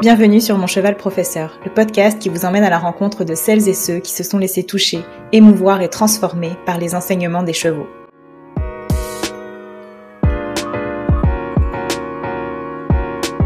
Bienvenue sur Mon Cheval Professeur, le podcast qui vous emmène à la rencontre de celles et ceux qui se sont laissés toucher, émouvoir et transformer par les enseignements des chevaux.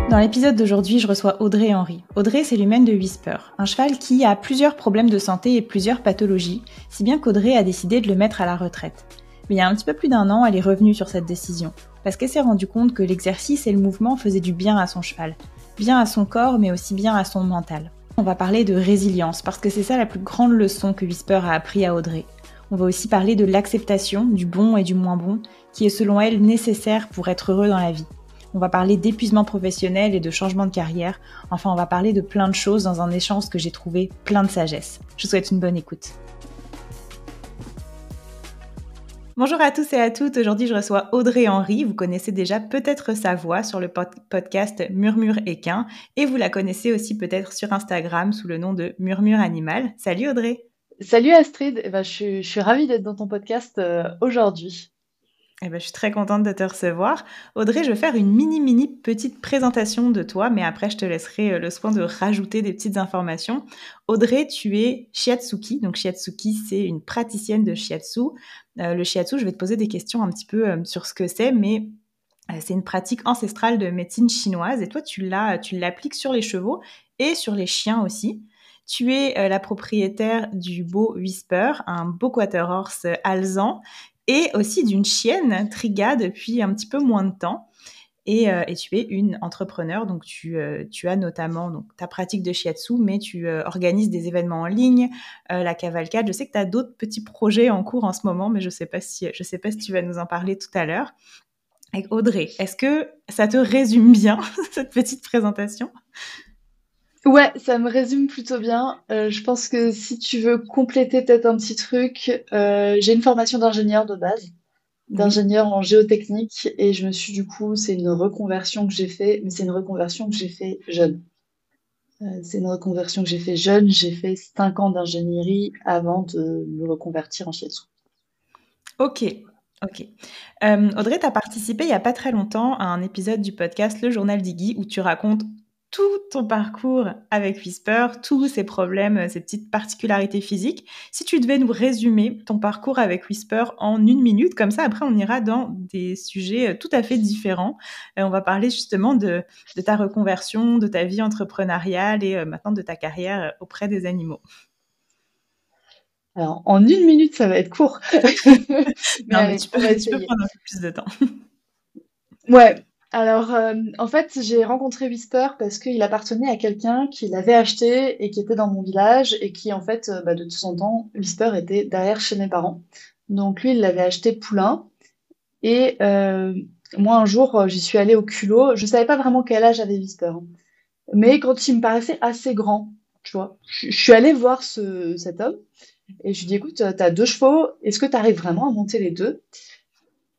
Dans l'épisode d'aujourd'hui, je reçois Audrey Henry. Audrey, c'est l'humaine de Whisper, un cheval qui a plusieurs problèmes de santé et plusieurs pathologies, si bien qu'Audrey a décidé de le mettre à la retraite. Mais il y a un petit peu plus d'un an, elle est revenue sur cette décision, parce qu'elle s'est rendue compte que l'exercice et le mouvement faisaient du bien à son cheval, bien à son corps, mais aussi bien à son mental. On va parler de résilience, parce que c'est ça la plus grande leçon que Whisper a appris à Audrey. On va aussi parler de l'acceptation du bon et du moins bon, qui est selon elle nécessaire pour être heureux dans la vie. On va parler d'épuisement professionnel et de changement de carrière. Enfin, on va parler de plein de choses dans un échange que j'ai trouvé plein de sagesse. Je vous souhaite une bonne écoute. Bonjour à tous et à toutes. Aujourd'hui, je reçois Audrey Henry. Vous connaissez déjà peut-être sa voix sur le podcast Murmure Équin et vous la connaissez aussi peut-être sur Instagram sous le nom de Murmure Animal. Salut Audrey. Salut Astrid. Eh ben, je, suis, ravie d'être dans ton podcast euh, aujourd'hui. Eh ben, je suis très contente de te recevoir. Audrey, je vais faire une mini, mini petite présentation de toi, mais après, je te laisserai euh, le soin de rajouter des petites informations. Audrey, tu es shiatsuki. Donc, shiatsuki, c'est une praticienne de shiatsu. Euh, le shiatsu, je vais te poser des questions un petit peu euh, sur ce que c'est, mais c'est une pratique ancestrale de médecine chinoise. Et toi, tu l'appliques sur les chevaux et sur les chiens aussi. Tu es la propriétaire du beau Whisper, un beau quarter horse alezan et aussi d'une chienne Triga depuis un petit peu moins de temps. Et, euh, tu es une entrepreneur, donc tu, euh, tu, as notamment donc, ta pratique de shiatsu, mais tu euh, organises des événements en ligne, la cavalcade. Je sais que tu as d'autres petits projets en cours en ce moment, mais je ne sais, pas si, sais pas si tu vas nous en parler tout à l'heure. Audrey, est-ce que ça te résume bien, cette petite présentation? Ouais, ça me résume plutôt bien. Euh, je pense que si tu veux compléter peut-être un petit truc, euh, j'ai une formation d'ingénieur de base, d'ingénieur en géotechnique, et je me suis du coup, c'est une reconversion que j'ai fait, mais c'est une reconversion que j'ai fait jeune. Euh, c'est une reconversion que j'ai fait jeune. J'ai fait 5 ans d'ingénierie avant de me reconvertir en shiatsu. Ok, Ok. Audrey, tu as participé il n'y a pas très longtemps à un épisode du podcast Le Journal d'Iggy où tu racontes tout ton parcours avec Whisper, tous ces problèmes, ces petites particularités physiques. Si tu devais nous résumer ton parcours avec Whisper en une minute, comme ça après on ira dans des sujets euh, tout à fait différents. Euh, on va parler justement de, ta reconversion, de ta vie entrepreneuriale et euh, maintenant de ta carrière auprès des animaux. Alors en une minute ça va être court. non mais tu peux, tu peux prendre un peu plus de temps. Ouais, alors, euh, en fait, j'ai rencontré Whisper parce qu'il appartenait à quelqu'un qui l'avait acheté et qui était dans mon village et qui, en fait, euh, bah, de temps en temps, Whisper était derrière chez mes parents. Donc, lui, il l'avait acheté poulain. Et euh, moi, un jour, j'y suis allée au culot. Je savais pas vraiment quel âge avait Whisper. Mais quand il me paraissait assez grand, tu vois, je suis allée voir ce, cet homme et je lui ai dit, écoute, tu as deux chevaux, est-ce que tu arrives vraiment à monter les deux?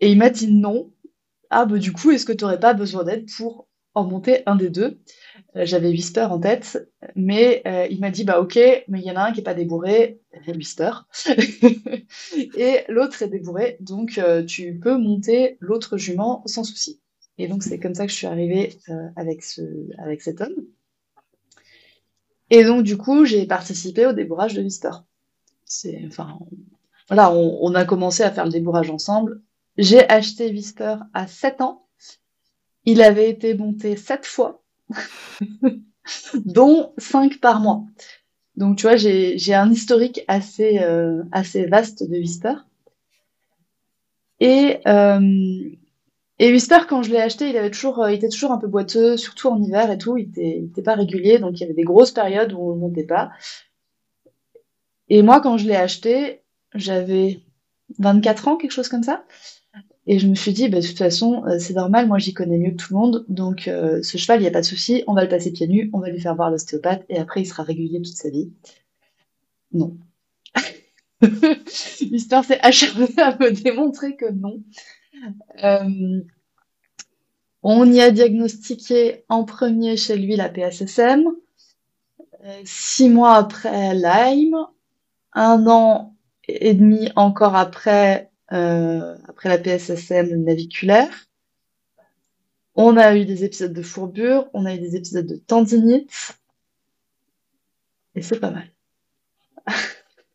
Et il m'a dit non. Ah, bah, du coup, est-ce que tu n'aurais pas besoin d'aide pour en monter un des deux? Euh, J'avais Whisper en tête, mais euh, il m'a dit bah ok, mais il y en a un qui n'est pas débourré, Whisper, et l'autre est débourré, donc euh, tu peux monter l'autre jument sans souci. Et donc c'est comme ça que je suis arrivée avec, ce, avec cet homme. Et donc du coup, j'ai participé au débourrage de Whisper. C'est, enfin, voilà, on, on, a commencé à faire le débourrage ensemble. J'ai acheté Whisper à 7 ans. Il avait été monté 7 fois, dont 5 par mois. Donc, tu vois, j'ai un historique assez, euh, assez vaste de Whisper. Et, euh, et Whisper, quand je l'ai acheté, il, avait toujours, euh, il était toujours un peu boiteux, surtout en hiver et tout. Il n'était pas régulier, donc il y avait des grosses périodes où on ne montait pas. Et moi, quand je l'ai acheté, j'avais 24 ans, quelque chose comme ça. Et je me suis dit, bah, de toute façon, euh, c'est normal, moi j'y connais mieux que tout le monde, donc euh, ce cheval, il n'y a pas de souci, on va le passer pieds nus, on va lui faire voir l'ostéopathe, et après il sera régulier toute sa vie. Non. L'histoire s'est acharnée à me démontrer que non. Euh, on y a diagnostiqué en premier chez lui la PSSM, six mois après Lyme, un an et demi encore après après la PSSM naviculaire. On a eu des épisodes de fourbure, on a eu des épisodes de tendinite. Et c'est pas mal.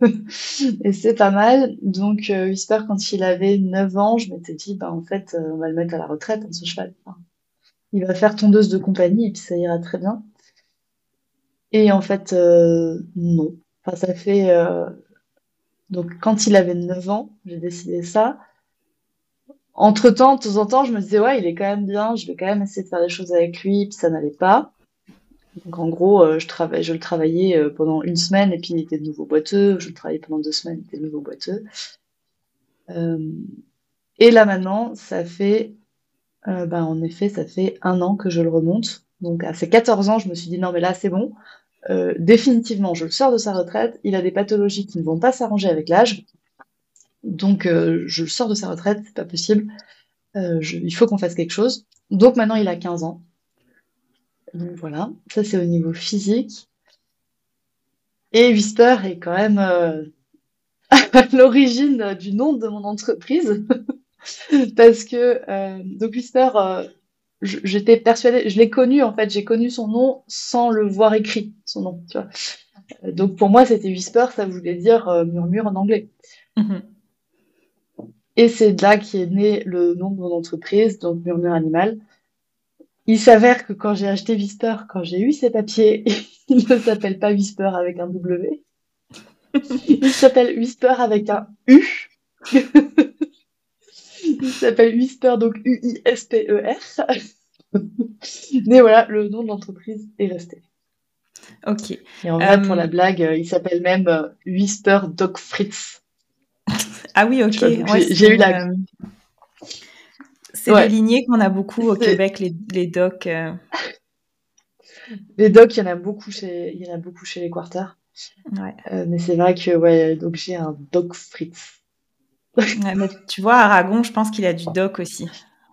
et c'est pas mal. Donc, euh, Whisper, quand il avait 9 ans, je m'étais dit, bah, en fait, euh, on va le mettre à la retraite, hein, ce cheval. il va faire tondeuse de compagnie et puis ça ira très bien. Et en fait, euh, non. Enfin, ça fait. Donc, quand il avait 9 ans, j'ai décidé ça. Entre-temps, de temps en temps, je me disais, ouais, il est quand même bien, je vais quand même essayer de faire des choses avec lui, puis ça n'allait pas. Donc en gros, euh, je, le travaillais euh, pendant une semaine et puis il était de nouveau boiteux. Je le travaillais pendant deux semaines, il était de nouveau boiteux. Euh, et là maintenant, ça fait, ben, en effet, ça fait un an que je le remonte. Donc à ses 14 ans, je me suis dit non mais là c'est bon. Définitivement, je le sors de sa retraite. Il a des pathologies qui ne vont pas s'arranger avec l'âge. Donc je le sors de sa retraite, c'est pas possible. il faut qu'on fasse quelque chose. Donc maintenant il a 15 ans. Donc voilà, ça c'est au niveau physique. Et Whisper est quand même euh, à l'origine du nom de mon entreprise. Parce que euh, donc Whisper, euh, j'étais persuadée, je l'ai connu en fait, j'ai connu son nom sans le voir écrit, son nom, tu vois. Donc pour moi c'était Whisper, ça voulait dire murmure en anglais. Mm-hmm. Et c'est de là qu'est né le nom de mon entreprise, donc Murmure Animal. Il s'avère que quand j'ai acheté Whisper, quand j'ai eu ces papiers, il ne s'appelle pas Whisper avec un W. Il s'appelle Whisper avec un U. il s'appelle Whisper, donc U-I-S-P-E-R. Mais voilà, le nom de l'entreprise est resté. Ok. Et en vrai, pour la euh, blague, il s'appelle même euh, Whisper Doc Fritz. Ah oui, ok. J'ai eu la, euh, c'est des lignées qu'on a beaucoup au Québec, les, les docs. Euh. Les docs, il y en a beaucoup chez, il y en a beaucoup chez les quarters. Ouais. Euh, mais c'est vrai que ouais, donc j'ai un doc Fritz. Mais tu vois, Aragon, je pense qu'il a du doc aussi.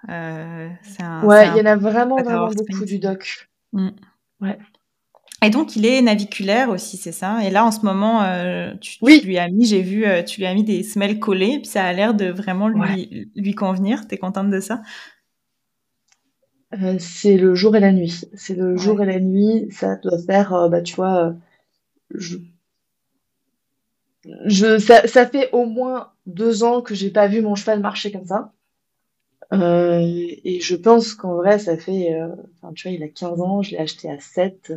Euh, un, ouais, il y en a vraiment, vraiment beaucoup du doc. Mm. Ouais. Et donc, il est naviculaire aussi, c'est ça? Et là, en ce moment, euh, tu, oui. lui as mis, j'ai vu, euh, tu lui as mis des semelles collées, puis ça a l'air de vraiment lui, lui convenir. T'es contente de ça? Euh, C'est le jour et la nuit. C'est le jour et la nuit. Ça doit faire, bah, tu vois, je... Je, ça, ça, fait au moins deux ans que j'ai pas vu mon cheval marcher comme ça. et je pense qu'en vrai, ça fait, enfin, tu vois, il a 15 ans, je l'ai acheté à 7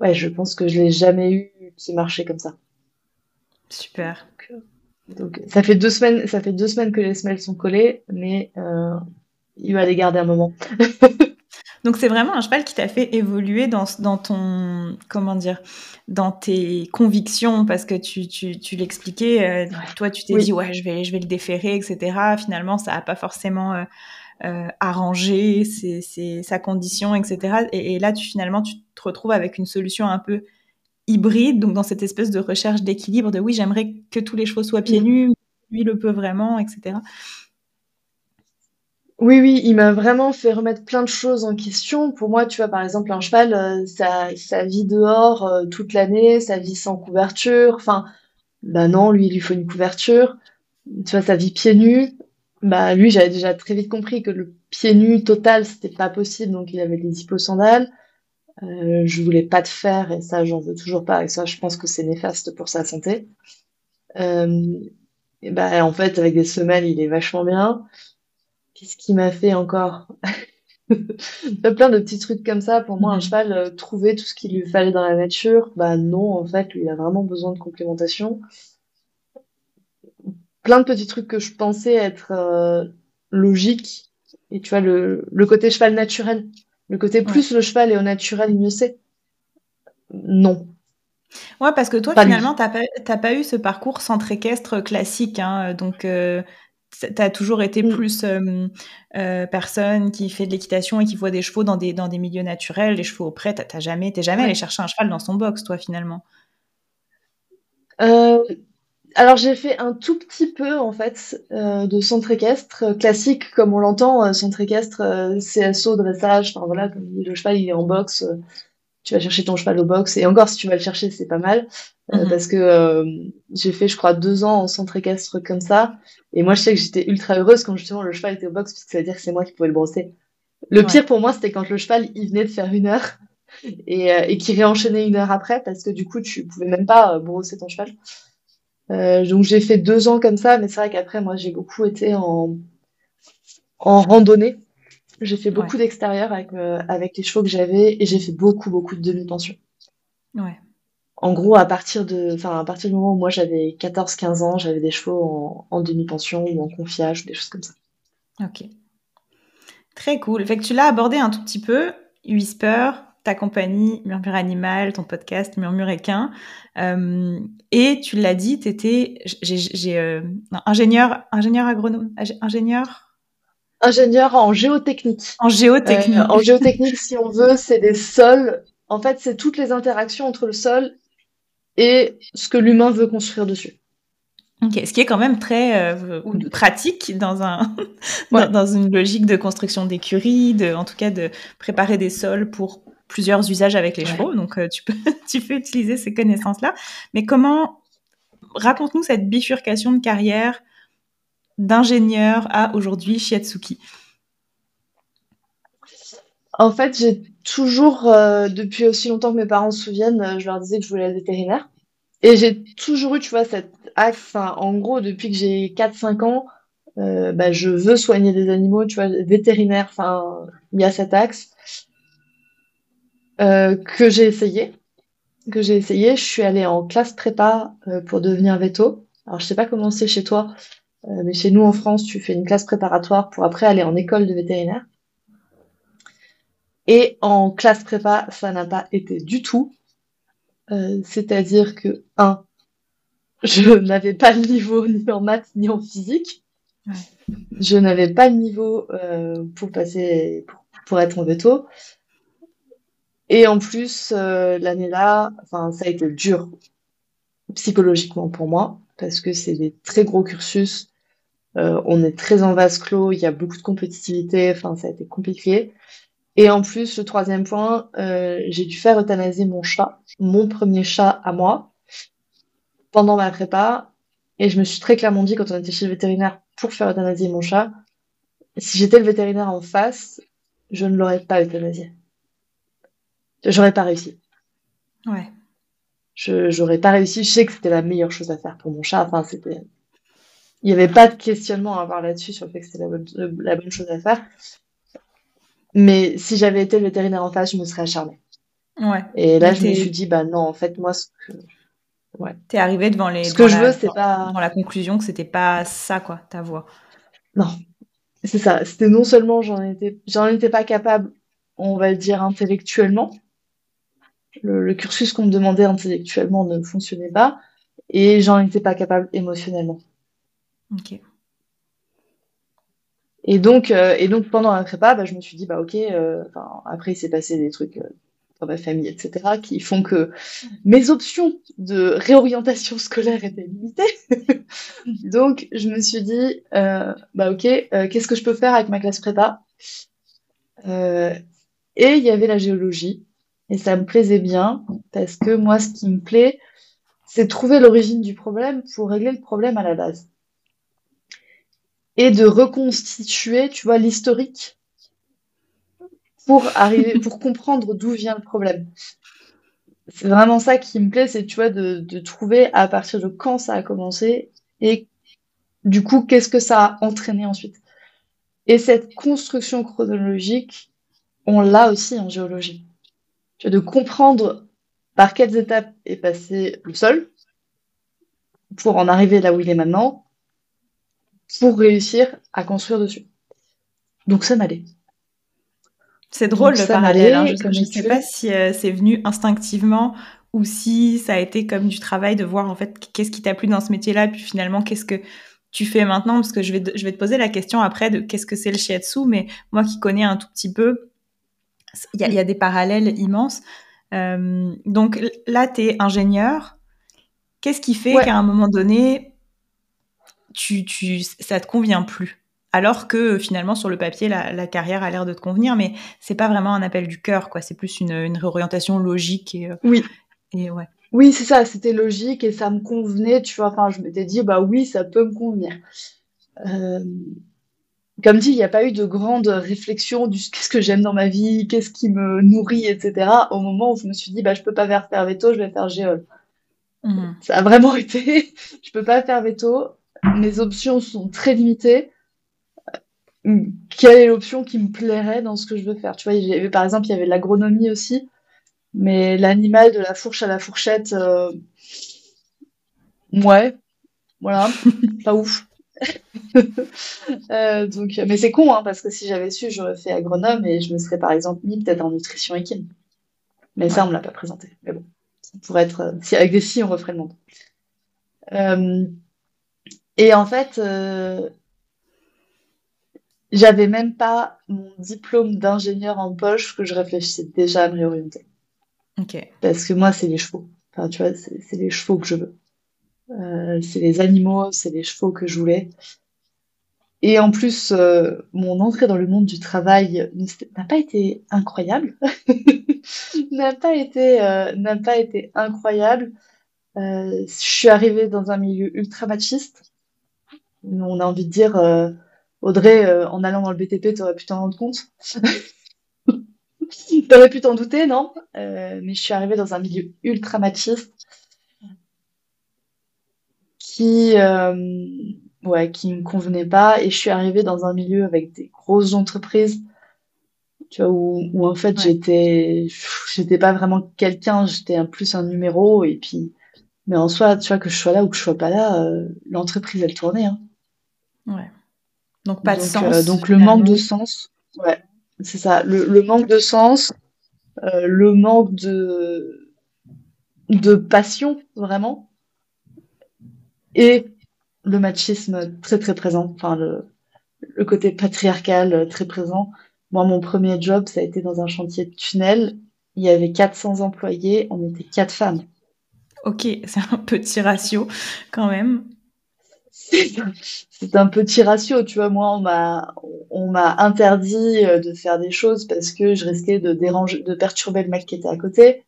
ouais, je pense que je l'ai jamais eu qui marchait comme ça. Super. Donc, ça fait deux semaines, ça fait deux semaines que les semelles sont collées, mais euh, il va les garder un moment. Donc c'est vraiment un cheval qui t'a fait évoluer dans, dans ton comment dire dans tes convictions parce que tu, tu, tu l'expliquais euh, toi tu t'es dit ouais je vais je vais le déférer etc finalement ça a pas forcément euh, euh, arranger ses, sa condition, etc. Et, là, tu, finalement, tu te retrouves avec une solution un peu hybride, donc dans cette espèce de recherche d'équilibre de oui, j'aimerais que tous les chevaux soient pieds mm. nus, lui le peut vraiment, etc. Oui, oui, il m'a vraiment fait remettre plein de choses en question. Pour moi, tu vois, par exemple, un cheval, euh, ça, vit dehors euh, toute l'année, ça vit sans couverture. Enfin, bah non, lui, il lui faut une couverture. Tu vois, ça vit pieds nus. Bah, lui, j'avais déjà très vite compris que le pied nu total, c'était pas possible, donc il avait des hyposandales. Euh, je voulais pas de fer, et ça, j'en veux toujours pas, et ça, je pense que c'est néfaste pour sa santé. Euh, et bah, en fait, avec des semelles, il est vachement bien. Qu'est-ce qui m'a fait encore plein de petits trucs comme ça. Pour moi, un mhm. cheval, euh, trouver tout ce qu'il lui fallait dans la nature, bah non, en fait, lui, il a vraiment besoin de complémentation plein de petits trucs que je pensais être euh, logiques. Et tu vois, le, le côté cheval naturel. Le côté plus le cheval est au naturel, mieux c'est. Non. Ouais, parce que toi, finalement, t'as pas, pas eu ce parcours centre équestre classique. Hein, donc, euh, tu as toujours été mm. plus euh, euh, personne qui fait de l'équitation et qui voit des chevaux dans des, dans des milieux naturels, des chevaux auprès. T'as jamais, t'es jamais allé chercher un cheval dans son box, toi, finalement? Euh, alors j'ai fait un tout petit peu en fait euh, de centre équestre classique comme on l'entend, centre équestre, CSO, dressage, enfin voilà, comme le cheval il est en boxe, tu vas chercher ton cheval au box et encore si tu vas le chercher c'est pas mal mhm. parce que j'ai fait je crois deux ans en centre équestre comme ça et moi je sais que j'étais ultra heureuse quand justement le cheval était au box parce que ça veut dire que c'est moi qui pouvais le brosser. Le pire pour moi, c'était quand le cheval, il venait de faire une heure et, euh, et qu'il réenchaînait une heure après parce que du coup, tu pouvais même pas euh, brosser ton cheval. Euh, donc j'ai fait deux ans comme ça, mais c'est vrai qu'après, moi, j'ai beaucoup été en, en randonnée. J'ai fait beaucoup d'extérieur avec, euh, avec les chevaux que j'avais et j'ai fait beaucoup, beaucoup de demi-pension. Ouais. En gros, à partir de, à partir du moment où moi j'avais 14-15 ans, j'avais des chevaux en, en demi-pension ou en confiage, des choses comme ça. Ok. Très cool. Fait que tu l'as abordé un tout petit peu, Whisper, ta compagnie Murmure Animal, ton podcast Murmure Équin. Euh, et tu l'as dit, tu étais euh, ingénieur, ingénieur agronome, ingénieur Ingénieur en géotechnique. En géotechnique. Euh, en géotechnique, si on veut, c'est des sols. En fait, c'est toutes les interactions entre le sol et ce que l'humain veut construire dessus. Ok, ce qui est quand même très euh, pratique dans, un, dans, une logique de construction d'écuries, de, en tout cas de préparer des sols pour plusieurs usages avec les chevaux. Donc, euh, tu, peux, tu peux utiliser ces connaissances-là. Mais comment, raconte-nous cette bifurcation de carrière d'ingénieur à aujourd'hui Shiatsuki En fait, j'ai toujours, euh, depuis aussi longtemps que mes parents se souviennent, je leur disais que je voulais être vétérinaire. Et j'ai toujours eu, tu vois, cet axe, en gros, depuis que j'ai 4-5 ans, euh, bah, je veux soigner des animaux, tu vois, vétérinaire, enfin, il y a cet axe euh, que j'ai essayé. Que j'ai essayé, je suis allée en classe prépa euh, pour devenir veto. Alors, je sais pas comment c'est chez toi, mais chez nous en France, tu fais une classe préparatoire pour après aller en école de vétérinaire. Et en classe prépa, ça n'a pas été du tout. Euh, c'est-à-dire que, un, je n'avais pas le niveau ni en maths ni en physique. Je n'avais pas le niveau euh, pour passer, pour, être en veto. Et en plus, euh, l'année-là, enfin, ça a été dur psychologiquement pour moi, parce que c'est des très gros cursus. On est très en vase clos, il y a beaucoup de compétitivité, enfin, ça a été compliqué. Et en plus, le troisième point, euh, j'ai dû faire euthanasier mon chat, mon premier chat à moi, pendant ma prépa. Et je me suis très clairement dit, quand on était chez le vétérinaire pour faire euthanasier mon chat, si j'étais le vétérinaire en face, je ne l'aurais pas euthanasié. J'aurais pas réussi. Ouais. Je j'aurais pas réussi. Je sais que c'était la meilleure chose à faire pour mon chat. Enfin, c'était. Il n'y avait pas de questionnement à avoir là-dessus sur le fait que c'était la bonne, la bonne chose à faire. Mais si j'avais été le vétérinaire en face, je me serais acharnée. Ouais. Et là, je me suis dit, bah non, en fait, moi, ce que. Ouais. T'es arrivé devant les. Ce que je veux, c'est pas. Dans la conclusion que c'était pas ça, quoi, ta voix. Non. C'est ça. C'était non seulement j'en étais, j'en étais pas capable, on va le dire intellectuellement. Le, le cursus qu'on me demandait intellectuellement ne fonctionnait pas. Et j'en étais pas capable émotionnellement. Ok. Et donc, euh, et donc pendant la prépa, bah, je me suis dit, bah ok, euh, après il s'est passé des trucs euh, dans ma famille, etc., qui font que mes options de réorientation scolaire étaient limitées. donc je me suis dit, bah ok, qu'est-ce que je peux faire avec ma classe prépa? Et il y avait la géologie, et ça me plaisait bien, parce que moi, ce qui me plaît, c'est trouver l'origine du problème pour régler le problème à la base et de reconstituer, tu vois, l'historique pour arriver, pour comprendre d'où vient le problème. C'est vraiment ça qui me plaît, c'est, tu vois, de, de trouver à partir de quand ça a commencé et du coup, qu'est-ce que ça a entraîné ensuite. Et cette construction chronologique, on l'a aussi en géologie. Tu vois, de comprendre par quelles étapes est passé le sol pour en arriver là où il est maintenant, pour réussir à construire dessus. Donc ça m'allait. C'est drôle le parallèle. Hein. Je ne sais pas si euh, c'est venu instinctivement ou si ça a été comme du travail de voir en fait qu'est-ce qui t'a plu dans ce métier-là, puis finalement qu'est-ce que tu fais maintenant, parce que je vais, je vais te poser la question après de qu'est-ce que c'est le shiatsu, mais moi qui connais un tout petit peu, il y, a des parallèles immenses. Euh, donc là, tu es ingénieur. Qu'est-ce qui fait qu'à un moment donné, tu, tu, ça te convient plus. Alors que finalement, sur le papier, la, carrière a l'air de te convenir, mais c'est pas vraiment un appel du cœur, quoi. C'est plus une, réorientation logique. Et, euh, oui. Et ouais. Oui, c'est ça, c'était logique et ça me convenait, tu vois. Enfin, je m'étais dit, bah oui, ça peut me convenir. Euh, comme dit, il n'y a pas eu de grande réflexion du qu'est-ce que j'aime dans ma vie, qu'est-ce qui me nourrit, etc. Au moment où je me suis dit, bah, je peux pas faire, faire veto, je vais faire géol. Mhm. Ça a vraiment été, je peux pas faire veto, mes options sont très limitées. Quelle est l'option qui me plairait dans ce que je veux faire? Tu vois, par exemple, il y avait l'agronomie aussi, mais l'animal de la fourche à la fourchette, euh, ouais, voilà, pas ouf. Euh, donc, mais c'est con, hein, parce que si j'avais su, j'aurais fait agronome et je me serais par exemple mis peut-être en nutrition équine. Mais ça, on me l'a pas présenté. Mais bon, ça pourrait être. Euh, si avec des si, on referait le monde. Euh, et en fait, j'avais même pas mon diplôme d'ingénieur en poche que je réfléchissais déjà à me réorienter. Ok. Parce que moi, c'est les chevaux. Enfin, tu vois, c'est les chevaux que je veux. Euh, c'est les animaux, c'est les chevaux que je voulais. Et en plus, euh, mon entrée dans le monde du travail n'a pas été incroyable. n'a pas été, euh, n'a pas été incroyable. je suis arrivée dans un milieu ultra machiste. On a envie de dire, Audrey, en allant dans le BTP, t'aurais pu t'en rendre compte. t'aurais pu t'en douter, non? Mais je suis arrivée dans un milieu ultra machiste qui euh, ouais qui me convenait pas. Et je suis arrivée dans un milieu avec des grosses entreprises tu vois où, en fait j'étais j'étais pas vraiment quelqu'un. J'étais un plus un numéro. Et puis mais en soi tu vois que je sois là ou que je sois pas là euh, l'entreprise elle tournait hein. Ouais donc pas de sens euh, donc le manque de sens ouais c'est ça le, le, manque de sens le manque de de passion vraiment et le machisme très très présent, enfin le, le côté patriarcal très présent. Moi, mon premier job, ça a été dans un chantier de tunnel. Il y avait 400 employés, on était quatre femmes. Ok, c'est un petit ratio quand même. C'est un petit ratio, tu vois. Moi, on m'a, on m'a interdit euh, de faire des choses parce que je risquais de déranger, de perturber le mec qui était à côté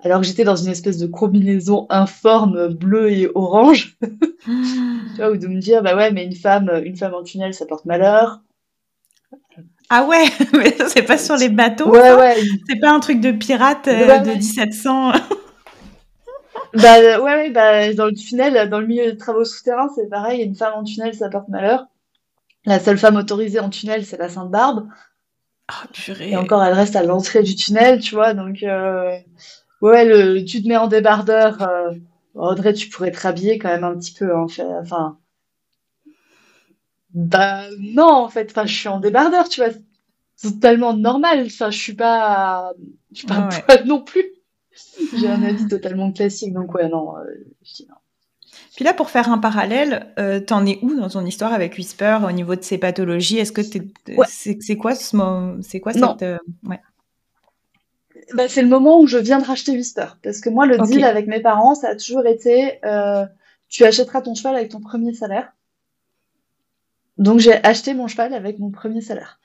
alors que j'étais dans une espèce de combinaison informe bleu et orange. tu vois, ou de me dire, bah ouais, mais une femme, une femme en tunnel, ça porte malheur. Ah ouais, mais c'est pas sur les bateaux. Ouais, ouais. C'est pas un truc de pirate euh, de 1700. bah ouais, bah dans le tunnel, dans le milieu des travaux souterrains, c'est pareil. Une femme en tunnel, ça porte malheur. La seule femme autorisée en tunnel, c'est la Sainte Barbe. Oh, purée. Et encore, elle reste à l'entrée du tunnel, tu vois. Donc, euh, ouais, le, tu te mets en débardeur. Euh, Audrey, tu pourrais te rhabiller quand même un petit peu, en fait. Enfin, bah non, en fait. Enfin, je suis en débardeur, tu vois. C'est totalement normal. Enfin, je suis pas, je suis pas non plus. J'ai un avis totalement classique, donc ouais, non, euh, je dis non. Puis là, pour faire un parallèle, euh, t'en es où dans ton histoire avec Whisper au niveau de ses pathologies? Est-ce que c'est quoi ce c'est quoi cette euh, ouais. Bah, c'est le moment où je viens de racheter Whisper. Parce que moi, le deal avec mes parents, ça a toujours été euh, tu achèteras ton cheval avec ton premier salaire. Donc, j'ai acheté mon cheval avec mon premier salaire.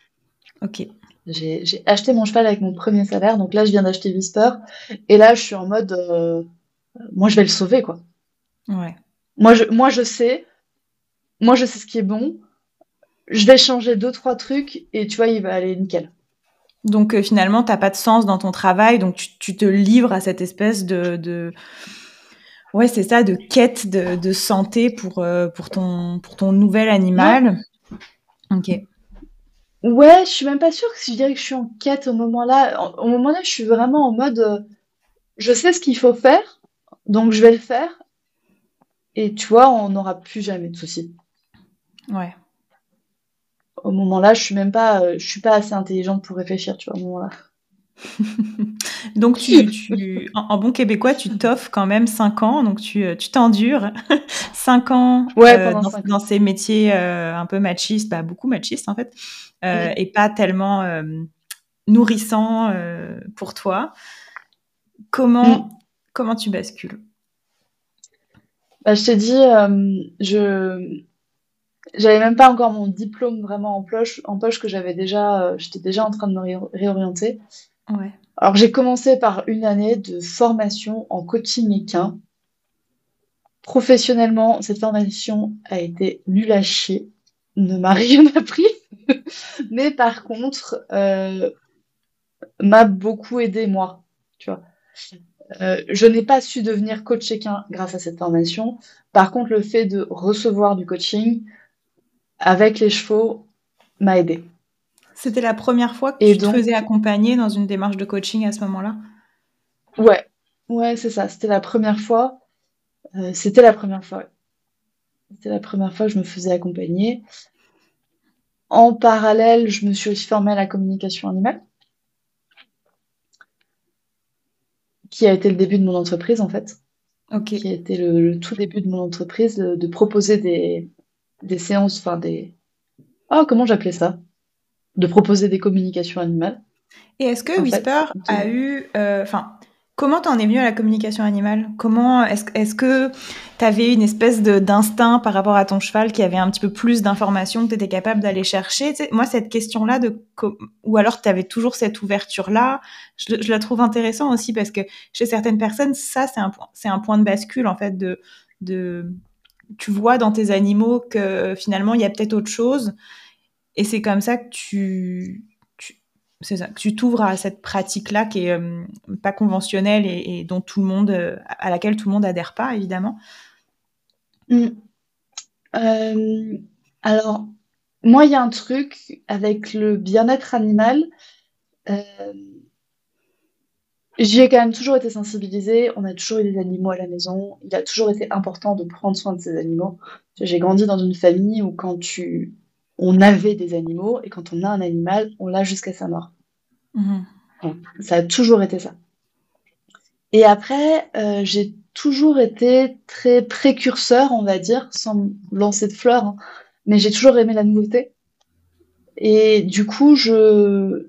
Ok. J'ai acheté mon cheval avec mon premier salaire. Donc là, je viens d'acheter Whisper. Et là, je suis en mode euh, moi, je vais le sauver, quoi. Ouais. Moi, je, moi, je sais. Moi, je sais ce qui est bon. Je vais changer deux, trois trucs. Et tu vois, il va aller nickel. Donc euh, finalement, tu n'as pas de sens dans ton travail, donc tu, te livres à cette espèce de, de... ouais, c'est ça, de quête de, santé pour euh, pour ton pour ton nouvel animal. Ok. Ouais, je suis même pas sûre que si je dirais que je suis en quête au moment-là. Au moment-là, je suis vraiment en mode, euh, je sais ce qu'il faut faire, donc je vais le faire. Et tu vois, on n'aura plus jamais de soucis. Ouais au moment-là, je suis même pas, euh, je suis pas assez intelligente pour réfléchir, tu vois, au moment-là. donc, tu, en, bon québécois, tu t'offres quand même 5 ans, donc tu euh, t'endures 5 ans, euh, dans, ces métiers un peu machistes, bah, beaucoup machistes en fait, et pas tellement nourrissants pour toi. Comment, mm. comment tu bascules? Bah, Je t'ai dit, je, j'avais même pas encore mon diplôme vraiment en poche, en poche que j'avais déjà, euh, j'étais déjà en train de me réorienter. Alors j'ai commencé par une année de formation en coaching équin. Professionnellement, cette formation a été nulle à chier, ne m'a rien appris. mais par contre, euh, m'a beaucoup aidé moi. Tu vois. Euh, je n'ai pas su devenir coach équin grâce à cette formation. Par contre, le fait de recevoir du coaching avec les chevaux m'a aidé. C'était la première fois que tu te faisais accompagner dans une démarche de coaching à ce moment-là? Ouais, ouais, c'est ça. C'était la première fois. Euh, c'était la première fois. C'était la première fois que je me faisais accompagner. En parallèle, je me suis aussi formée à la communication animale. qui a été le début de mon entreprise en fait. Qui a été le, tout début de mon entreprise, de, proposer des, des séances, enfin des. Oh, comment j'appelais ça? De proposer des communications animales. Et est-ce que Whisper a eu. Euh, enfin, Comment t'en es venu à la communication animale? Comment est-ce est que tu avais une espèce d'instinct par rapport à ton cheval qui avait un petit peu plus d'informations que tu étais capable d'aller chercher? Moi, cette question-là, de ou alors tu avais toujours cette ouverture-là, je, la trouve intéressant aussi parce que chez certaines personnes, ça, c'est un, point, un point de bascule en fait de, de... Tu vois dans tes animaux que finalement, il y a peut-être autre chose. Et c'est comme ça que tu, que tu t'ouvres à cette pratique-là qui est euh, pas conventionnelle et, dont tout le monde, euh, à laquelle tout le monde adhère pas, évidemment. Mm. Euh, alors, moi, il y a un truc avec le bien-être animal. J'y ai quand même toujours été sensibilisée. On a toujours eu des animaux à la maison. Il a toujours été important de prendre soin de ces animaux. J'ai grandi dans une famille où quand tu on avait des animaux et quand on a un animal, on l'a jusqu'à sa mort. Mhm. ça a toujours été ça. Et après, euh, j'ai toujours été très précurseur, on va dire, sans lancer de fleurs, hein. mais j'ai toujours aimé la nouveauté. Et du coup, je,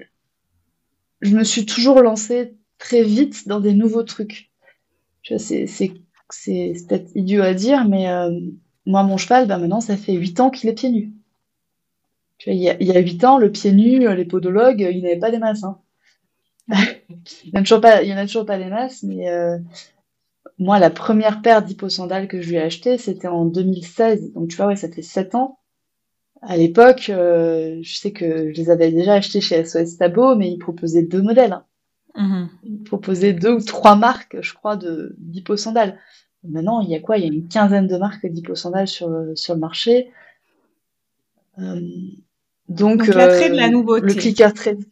je me suis toujours lancée très vite dans des nouveaux trucs. C'est peut-être idiot à dire, mais euh, moi, mon cheval, ben maintenant, ça fait 8 ans qu'il est pieds nus il y a, 8 ans, le pied nu, les podologues, ils n'avaient pas des masses. Hein. il n'y en, a toujours pas, il en a toujours pas des masses, mais euh, moi, la première paire d'hyposandales que je lui ai achetées, c'était en 2016. Donc, tu vois, ouais, ça fait 7 ans. À l'époque, euh, je sais que je les avais déjà achetées chez SOS Tabo, mais ils proposaient deux modèles. Hein. Mm-hmm. Ils proposaient deux ou trois marques, je crois, d'hyposandales. Maintenant, il y a quoi? Il y a une quinzaine de marques d'hyposandales sur, sur le marché. Euh, donc, l'attrait de la euh, nouveauté. Le clicker trade.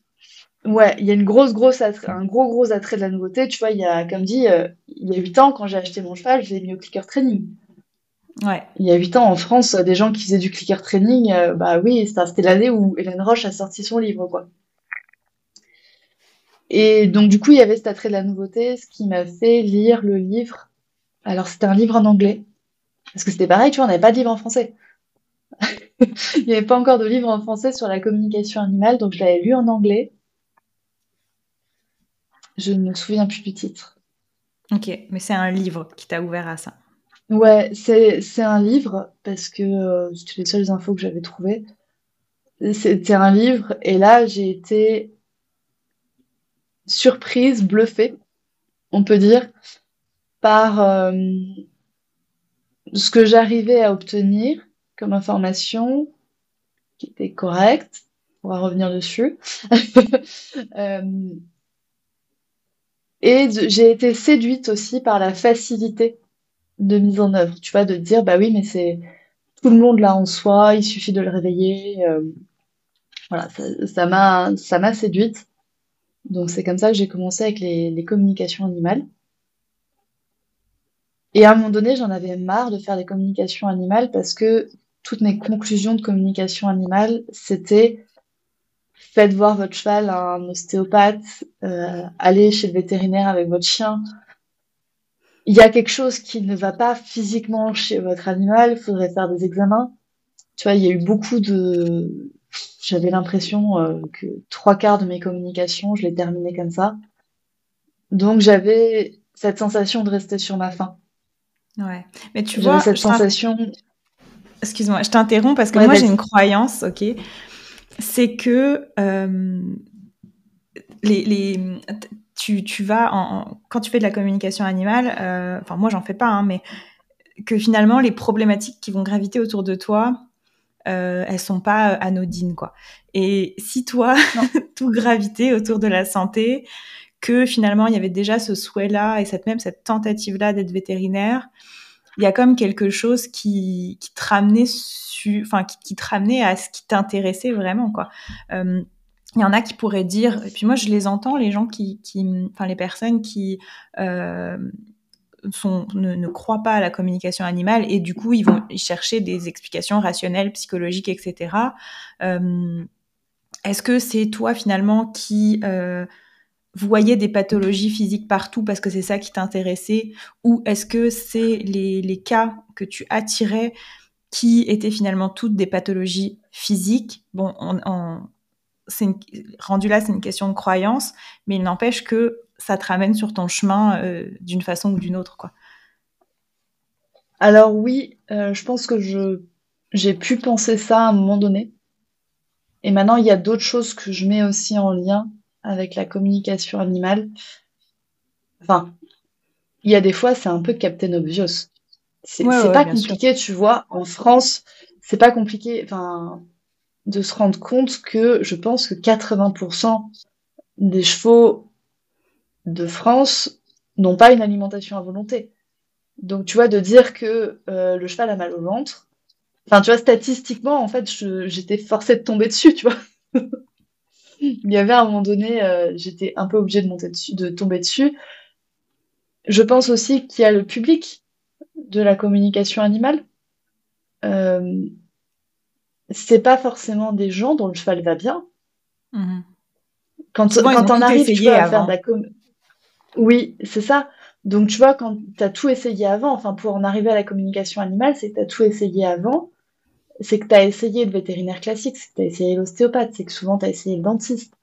Ouais, il y a une grosse, grosse un gros, gros attrait de la nouveauté. Tu vois, il y a, comme dit, euh, il y a 8 ans, quand j'ai acheté mon cheval, je l'ai mis au clicker training. Ouais. Il y a 8 ans, en France, des gens qui faisaient du clicker training, euh, bah oui, c'était l'année où Hélène Roche a sorti son livre, quoi. Et donc, du coup, il y avait cet attrait de la nouveauté, ce qui m'a fait lire le livre. Alors, c'était un livre en anglais. Parce que c'était pareil, tu vois, on n'avait pas de livre en français. Il n'y avait pas encore de livre en français sur la communication animale, donc je l'avais lu en anglais. Je ne me souviens plus du titre. Ok, mais c'est un livre qui t'a ouvert à ça. Ouais, c'est un livre parce que euh, c'était les seules infos que j'avais trouvées. C'était un livre et là j'ai été surprise, bluffée, on peut dire, par euh, ce que j'arrivais à obtenir comme information qui était correcte. On va revenir dessus. Euh, et j'ai été séduite aussi par la facilité de mise en œuvre. Tu vois, de dire, bah oui, mais c'est tout le monde là en soi, il suffit de le réveiller. Euh, voilà, ça m'a ça m'a séduite. Donc c'est comme ça que j'ai commencé avec les, les communications animales. Et à un moment donné, j'en avais marre de faire des communications animales parce que toutes mes conclusions de communication animale, c'était faites voir votre cheval à un ostéopathe, euh, allez chez le vétérinaire avec votre chien. Il y a quelque chose qui ne va pas physiquement chez votre animal, il faudrait faire des examens. Tu vois, il y a eu beaucoup de... J'avais l'impression euh, que trois quarts de mes communications, je les terminais comme ça. Donc j'avais cette sensation de rester sur ma faim. Ouais, mais tu vois, cette sensation excuse-moi, je t'interromps parce que moi j'ai une croyance, ok, c'est que euh, les, les, tu, tu vas en, quand tu fais de la communication animale, euh, enfin moi j'en fais pas, hein, mais que finalement les problématiques qui vont graviter autour de toi, euh, elles sont pas anodines quoi. Et si toi, tout gravité autour de la santé, que finalement il y avait déjà ce souhait-là et cette même cette tentative-là d'être vétérinaire, il y a comme quelque chose qui, qui te ramenait enfin qui, te ramenait à ce qui t'intéressait vraiment quoi. Euh, il y en a qui pourraient dire, et puis moi je les entends, les gens qui, qui enfin les personnes qui euh, ne, croient pas à la communication animale et du coup ils vont chercher des explications rationnelles, psychologiques, etc. Euh, Est-ce que c'est toi finalement qui euh, voyais des pathologies physiques partout parce que c'est ça qui t'intéressait ou est-ce que c'est les, les cas que tu attirais qui étaient finalement toutes des pathologies physiques? Bon, rendu là, c'est une question de croyance, mais il n'empêche que ça te ramène sur ton chemin euh, d'une façon ou d'une autre, quoi. Alors oui, euh, je pense que je j'ai pu penser ça à un moment donné. Et maintenant, il y a d'autres choses que je mets aussi en lien avec la communication animale. Enfin, il y a des fois, c'est un peu Captain Obvious. C'est pas compliqué, tu vois. En France, c'est pas compliqué. Enfin, de se rendre compte que je pense que 80% des chevaux de France n'ont pas une alimentation à volonté. Donc, tu vois, de dire que euh, le cheval a mal au ventre, enfin, tu vois, statistiquement, en fait, j'étais forcée de tomber dessus, tu vois. Il y avait à un moment donné, euh, j'étais un peu obligée de monter dessus, de tomber dessus. Je pense aussi qu'il y a le public de la communication animale. Euh, c'est pas forcément des gens dont le cheval va bien. Mhm. Quand, quand on arrive tu vois, à faire de la com... Oui, c'est ça. Donc, tu vois, quand tu as tout essayé avant, enfin, pour en arriver à la communication animale, c'est que tu as tout essayé avant, c'est que tu as essayé le vétérinaire classique, c'est que tu as essayé l'ostéopathe, c'est que souvent tu as essayé le dentiste.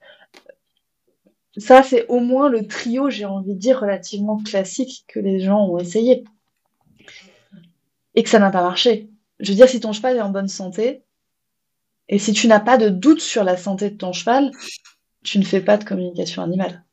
Ça, c'est au moins le trio, j'ai envie de dire, relativement classique que les gens ont essayé. Et que ça n'a pas marché. Je veux dire, si ton cheval est en bonne santé, et si tu n'as pas de doute sur la santé de ton cheval, tu ne fais pas de communication animale.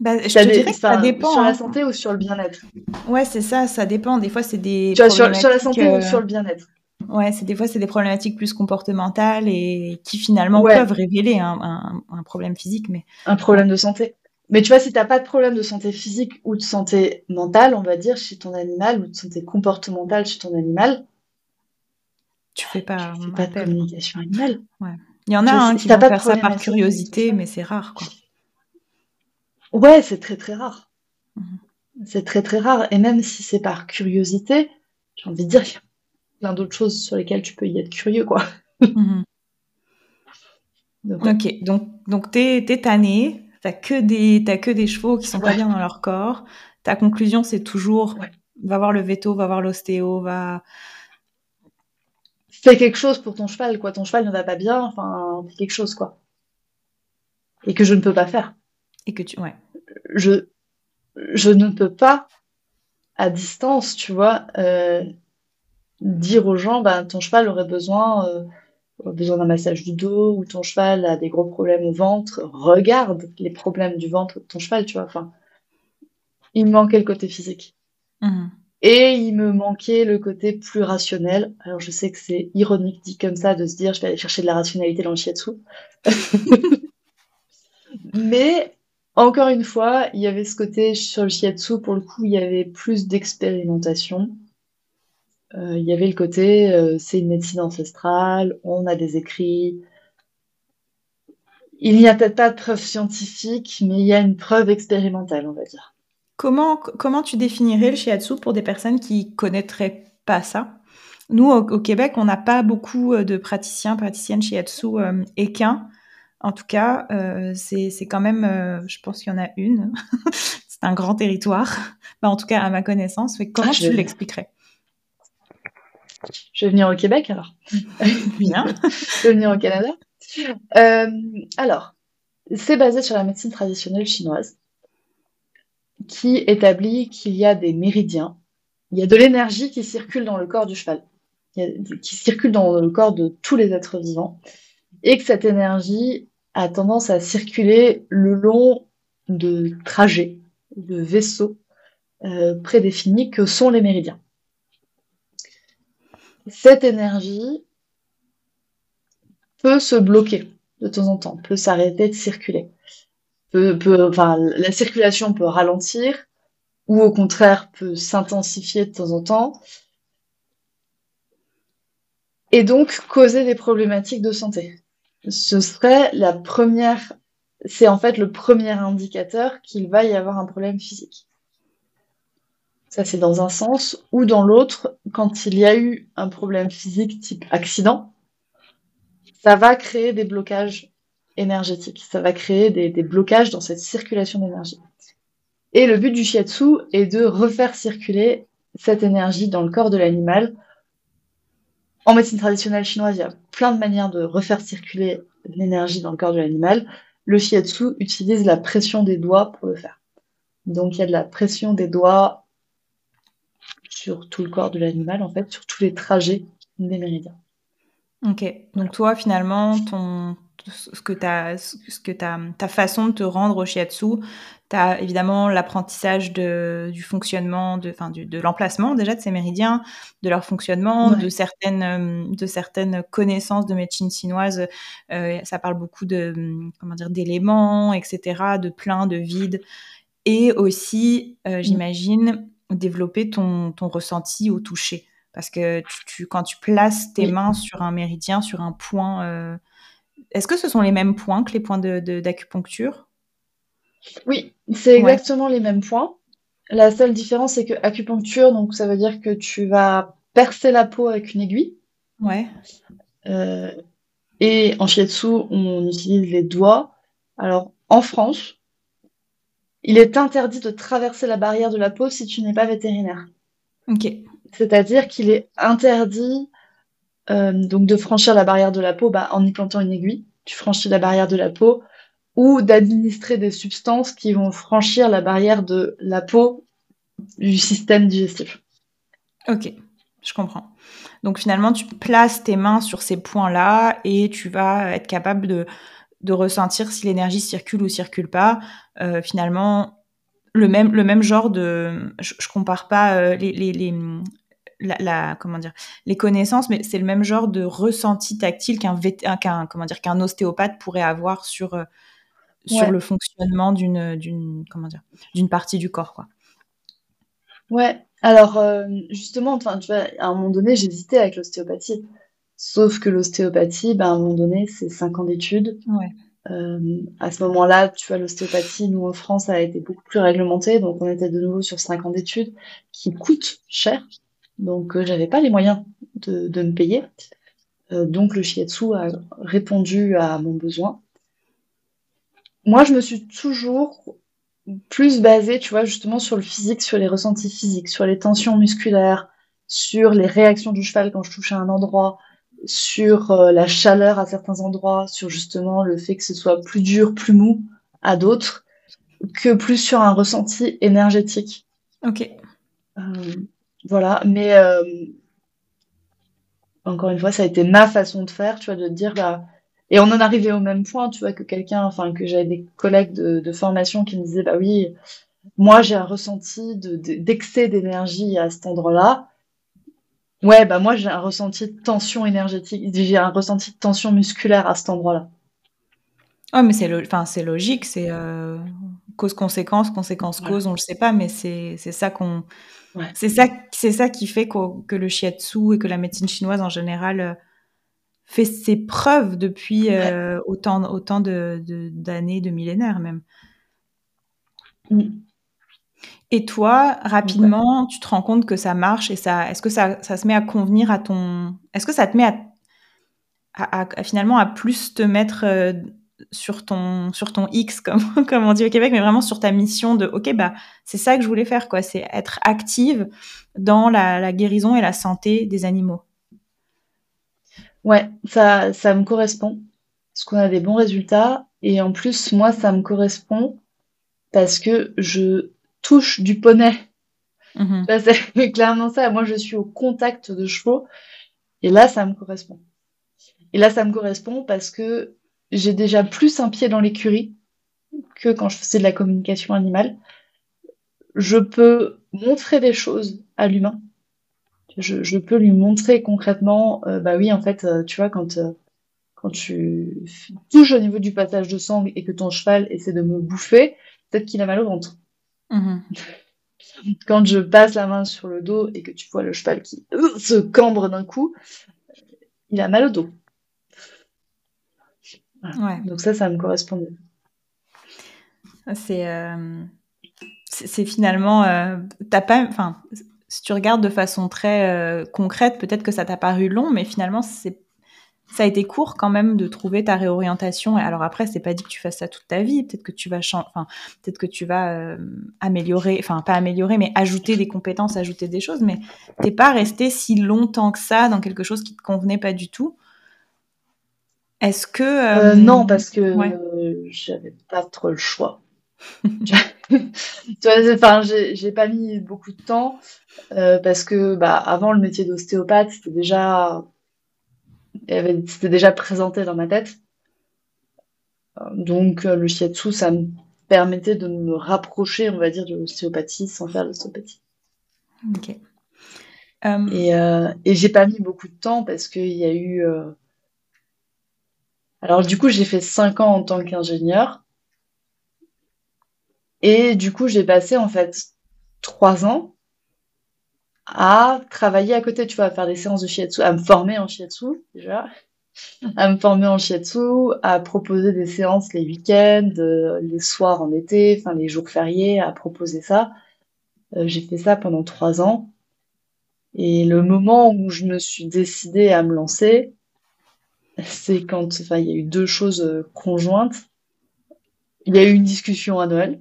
Bah, je te dirais que ça dépend. Sur la hein. santé ou sur le bien-être? Ouais, c'est ça, ça dépend. Des fois, c'est des. Tu vois, sur, la santé ou euh, sur le bien-être? Ouais, c'est des fois, c'est des problématiques plus comportementales et qui finalement peuvent révéler un, un, problème physique. mais Un problème de santé. Mais tu vois, si tu n'as pas de problème de santé physique ou de santé mentale, on va dire, chez ton animal, ou de santé comportementale chez ton animal, tu fais pas, tu fais pas de communication animale. Ouais. Il y en a un qui va faire ça par curiosité, mais c'est rare, quoi. Ouais, c'est très très rare. Mhm. C'est très très rare. Et même si c'est par curiosité, j'ai envie de dire qu'il y a plein d'autres choses sur lesquelles tu peux y être curieux, quoi. Mhm. ok, donc, donc t'es es tanné, t'as que, des, as que des chevaux qui sont pas bien dans leur corps. Ta conclusion, c'est toujours va voir le veto, va voir l'ostéo, va fais quelque chose pour ton cheval, quoi. Ton cheval ne va pas bien, enfin, fais quelque chose, quoi. Et que je ne peux pas faire. Et que tu, ouais. Je, je ne peux pas, à distance, tu vois, euh, dire aux gens, bah, ton cheval aurait besoin, euh, besoin d'un massage du dos, ou ton cheval a des gros problèmes au ventre. Regarde les problèmes du ventre de ton cheval, tu vois. Enfin, il manquait le côté physique. Mmh. Et il me manquait le côté plus rationnel. Alors je sais que c'est ironique dit comme ça de se dire je vais aller chercher de la rationalité dans le shiatsu. Mais encore une fois, il y avait ce côté sur le shiatsu, pour le coup, il y avait plus d'expérimentation. Euh, il y avait le côté euh, c'est une médecine ancestrale, on a des écrits. Il n'y a peut-être pas de preuve scientifique, mais il y a une preuve expérimentale, on va dire. Comment, comment tu définirais le shiatsu pour des personnes qui connaîtraient pas ça? Nous, au, Québec, on n'a pas beaucoup euh, de praticiens, praticiennes shiatsu euh, équins. En tout cas, c'est quand même, je pense qu'il y en a une. c'est un grand territoire. Bah, en tout cas, à ma connaissance. Mais comment ah, tu l'expliquerais? Je vais venir au Québec alors. Bien. je vais venir au Canada. alors, c'est basé sur la médecine traditionnelle chinoise qui établit qu'il y a des méridiens, il y a de l'énergie qui circule dans le corps du cheval, qui circule dans le corps de tous les êtres vivants, et que cette énergie a tendance à circuler le long de trajets, de vaisseaux euh, prédéfinis que sont les méridiens. Cette énergie peut se bloquer de temps en temps, peut s'arrêter de circuler. La circulation peut ralentir ou au contraire peut s'intensifier de temps en temps et donc causer des problématiques de santé. Ce serait la première, c'est en fait le premier indicateur qu'il va y avoir un problème physique. Ça, c'est dans un sens, ou dans l'autre, quand il y a eu un problème physique type accident, ça va créer des blocages énergétiques, ça va créer des, blocages dans cette circulation d'énergie. Et le but du shiatsu est de refaire circuler cette énergie dans le corps de l'animal en médecine traditionnelle chinoise, il y a plein de manières de refaire circuler l'énergie dans le corps de l'animal. Le shiatsu utilise la pression des doigts pour le faire. Donc il y a de la pression des doigts sur tout le corps de l'animal, en fait, sur tous les trajets des méridiens. Ok, donc toi finalement, ton, ce que, ce que ta façon de te rendre au shiatsu, tu as évidemment l'apprentissage du fonctionnement, de, de l'emplacement déjà de ces méridiens, de leur fonctionnement, de, certaines, euh, de certaines connaissances de médecine chinoise. Euh, ça parle beaucoup de, comment dire, d'éléments, etc., de plein, de vides. Et aussi, euh, mm. j'imagine, développer ton, ton ressenti au toucher. Parce que tu, quand tu places tes mains sur un méridien, sur un point, est-ce que ce sont les mêmes points que les points d'acupuncture? Oui, c'est exactement les mêmes points. La seule différence, c'est que acupuncture, donc ça veut dire que tu vas percer la peau avec une aiguille. Ouais. Euh, et en shiatsu, on utilise les doigts. Alors, en France, il est interdit de traverser la barrière de la peau si tu n'es pas vétérinaire. Ok. C'est-à-dire qu'il est interdit euh, donc de franchir la barrière de la peau bah, en y plantant une aiguille. Tu franchis la barrière de la peau ou d'administrer des substances qui vont franchir la barrière de la peau du système digestif. Ok, je comprends. Donc finalement, tu places tes mains sur ces points-là et tu vas être capable de, de ressentir si l'énergie circule ou circule pas. Euh, finalement, le même, le même genre de... Je, je compare pas euh, les, les, les la, comment dire les connaissances mais c'est le même genre de ressenti tactile qu'un qu'un comment dire qu'un ostéopathe pourrait avoir sur euh, sur le fonctionnement d'une d'une comment dire d'une partie du corps quoi. Ouais. Alors justement, enfin tu vois, à un moment donné, j'hésitais avec l'ostéopathie. Sauf que l'ostéopathie, ben, à un moment donné, c'est 5 ans d'études. Ouais. Euh, à ce moment-là, tu vois, l'ostéopathie, nous en France, a été beaucoup plus réglementé, donc on était de nouveau sur 5 ans d'études, qui coûtent cher. Donc euh, j'avais pas les moyens de, de me payer. donc le shiatsu a répondu à mon besoin moi, je me suis toujours plus basée, tu vois, justement sur le physique, sur les ressentis physiques, sur les tensions musculaires, sur les réactions du cheval quand je touche à un endroit, sur euh, la chaleur à certains endroits, sur justement le fait que ce soit plus dur, plus mou à d'autres, que plus sur un ressenti énergétique. Ok. Euh, voilà, mais euh, encore une fois, ça a été ma façon de faire, tu vois, de dire, bah, et on en arrivait au même point, tu vois, que quelqu'un, enfin, que j'avais des collègues de, formation qui me disaient, bah oui, moi j'ai un ressenti d'excès d'énergie à cet endroit-là. Ouais, bah moi j'ai un ressenti de tension énergétique, j'ai un ressenti de tension musculaire à cet endroit-là. Oh, mais c'est enfin, c'est logique, c'est euh, cause-conséquence, conséquence-cause, on le sait pas, mais c'est ça qu'on. C'est ça, ça qui fait que le shiatsu et que la médecine chinoise en général euh, fait ses preuves depuis euh, autant, autant de, d'années, de, millénaires même. Mm. Et toi, rapidement, tu te rends compte que ça marche et ça, est-ce que ça, ça, se met à convenir à ton, est-ce que ça te met à, à, finalement à plus te mettre euh, sur ton, sur ton X, comme, comme on dit au Québec, mais vraiment sur ta mission de, ok, bah, c'est ça que je voulais faire, quoi, c'est être active dans la, la guérison et la santé des animaux. Ouais, ça, ça me correspond. Parce qu'on a des bons résultats. Et en plus, moi, ça me correspond parce que je touche du poney. Mmh c'est clairement ça. Moi, je suis au contact de chevaux. Et là, ça me correspond. Et là, ça me correspond parce que j'ai déjà plus un pied dans l'écurie que quand je faisais de la communication animale. Je peux montrer des choses à l'humain Je, peux lui montrer concrètement, bah oui, en fait, tu vois, quand, quand tu touches au niveau du passage de sang et que ton cheval essaie de me bouffer, peut-être qu'il a mal au ventre. Mm-hmm. Quand je passe la main sur le dos et que tu vois le cheval qui se cambre d'un coup, il a mal au dos. Donc ça, ça me correspondait. C'est euh, c'est finalement, euh, t'as pas, enfin, si tu regardes de façon très euh, concrète, peut-être que ça t'a paru long, mais finalement c'est ça a été court quand même de trouver ta réorientation. Et alors après, c'est pas dit que tu fasses ça toute ta vie. Peut-être que tu vas enfin, peut-être que tu vas euh, améliorer, enfin pas améliorer, mais ajouter des compétences, ajouter des choses. Mais t'es pas resté si longtemps que ça dans quelque chose qui te convenait pas du tout. Est-ce que euh, euh, non, parce que j'avais pas trop le choix. enfin, j'ai pas mis beaucoup de temps parce que bah, avant le métier d'ostéopathe, c'était déjà c'était déjà présenté dans ma tête. Donc le shiatsu, ça me permettait de me rapprocher, on va dire, de l'ostéopathie sans faire l'ostéopathie. Ok. Euh, et, euh, et j'ai pas mis beaucoup de temps parce qu'il y a eu. Euh, alors du coup, j'ai fait 5 ans en tant qu'ingénieur. Et du coup, j'ai passé en fait 3 ans à travailler à côté, tu vois, à faire des séances de shiatsu, à me former en shiatsu déjà, à me former en shiatsu, à proposer des séances les week-ends, euh, les soirs en été, enfin les jours fériés, à proposer ça. Euh, j'ai fait ça pendant trois ans. Et le moment où je me suis décidée à me lancer, c'est quand, il y a eu deux choses euh, conjointes. Il y a eu une discussion à Noël.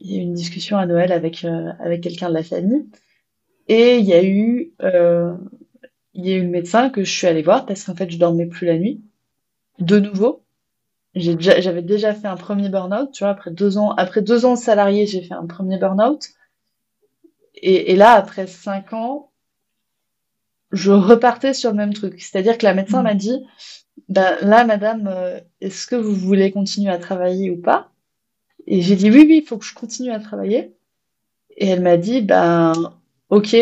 Il y a eu une discussion à Noël avec, avec quelqu'un de la famille. Et il y a eu, euh, il y a eu le médecin que je suis allée voir parce qu'en fait, je dormais plus la nuit. De nouveau. J'avais déjà, fait un premier burn-out, tu vois, après deux ans, après deux ans salarié, j'ai fait un premier burn-out. Et, et, là, après cinq ans, je repartais sur le même truc. C'est-à-dire que la médecin m'a dit, bah, là, madame, euh, est-ce que vous voulez continuer à travailler ou pas? Et j'ai dit oui, oui, il faut que je continue à travailler. Et elle m'a dit, ben, Ok,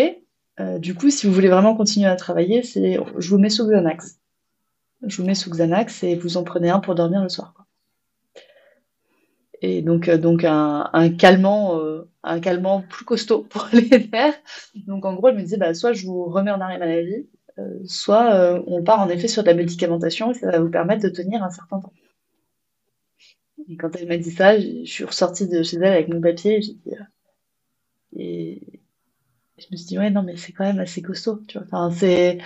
euh, du coup, si vous voulez vraiment continuer à travailler, c'est je vous mets sous Xanax. Je vous mets sous Xanax et vous en prenez un pour dormir le soir. Et donc, euh, donc un, calmant, euh, un calmant plus costaud pour les nerfs. Donc en gros, elle me disait, bah, soit je vous remets en arrêt maladie, soit on part en effet sur de la médicamentation et ça va vous permettre de tenir un certain temps. Et quand elle m'a dit ça, je suis ressortie de chez elle avec mon papier et j'ai dit, et, je me suis dit, ouais, non, mais c'est quand même assez costaud, tu vois. Enfin, c'est,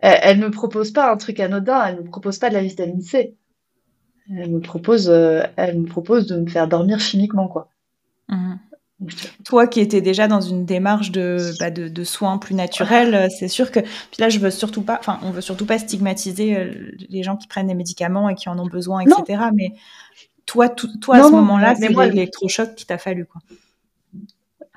elle, me propose pas un truc anodin, elle me propose pas de la vitamine C. Elle me propose, euh, elle me propose de me faire dormir chimiquement, quoi. Mhm. Toi qui étais déjà dans une démarche de, bah, de, soins plus naturels, c'est sûr que. Puis là, je veux surtout pas. Enfin, on veut surtout pas stigmatiser euh, les gens qui prennent des médicaments et qui en ont besoin, etc. Mais toi, toi à ce moment-là, c'est l'électrochoc qui t'a fallu, quoi.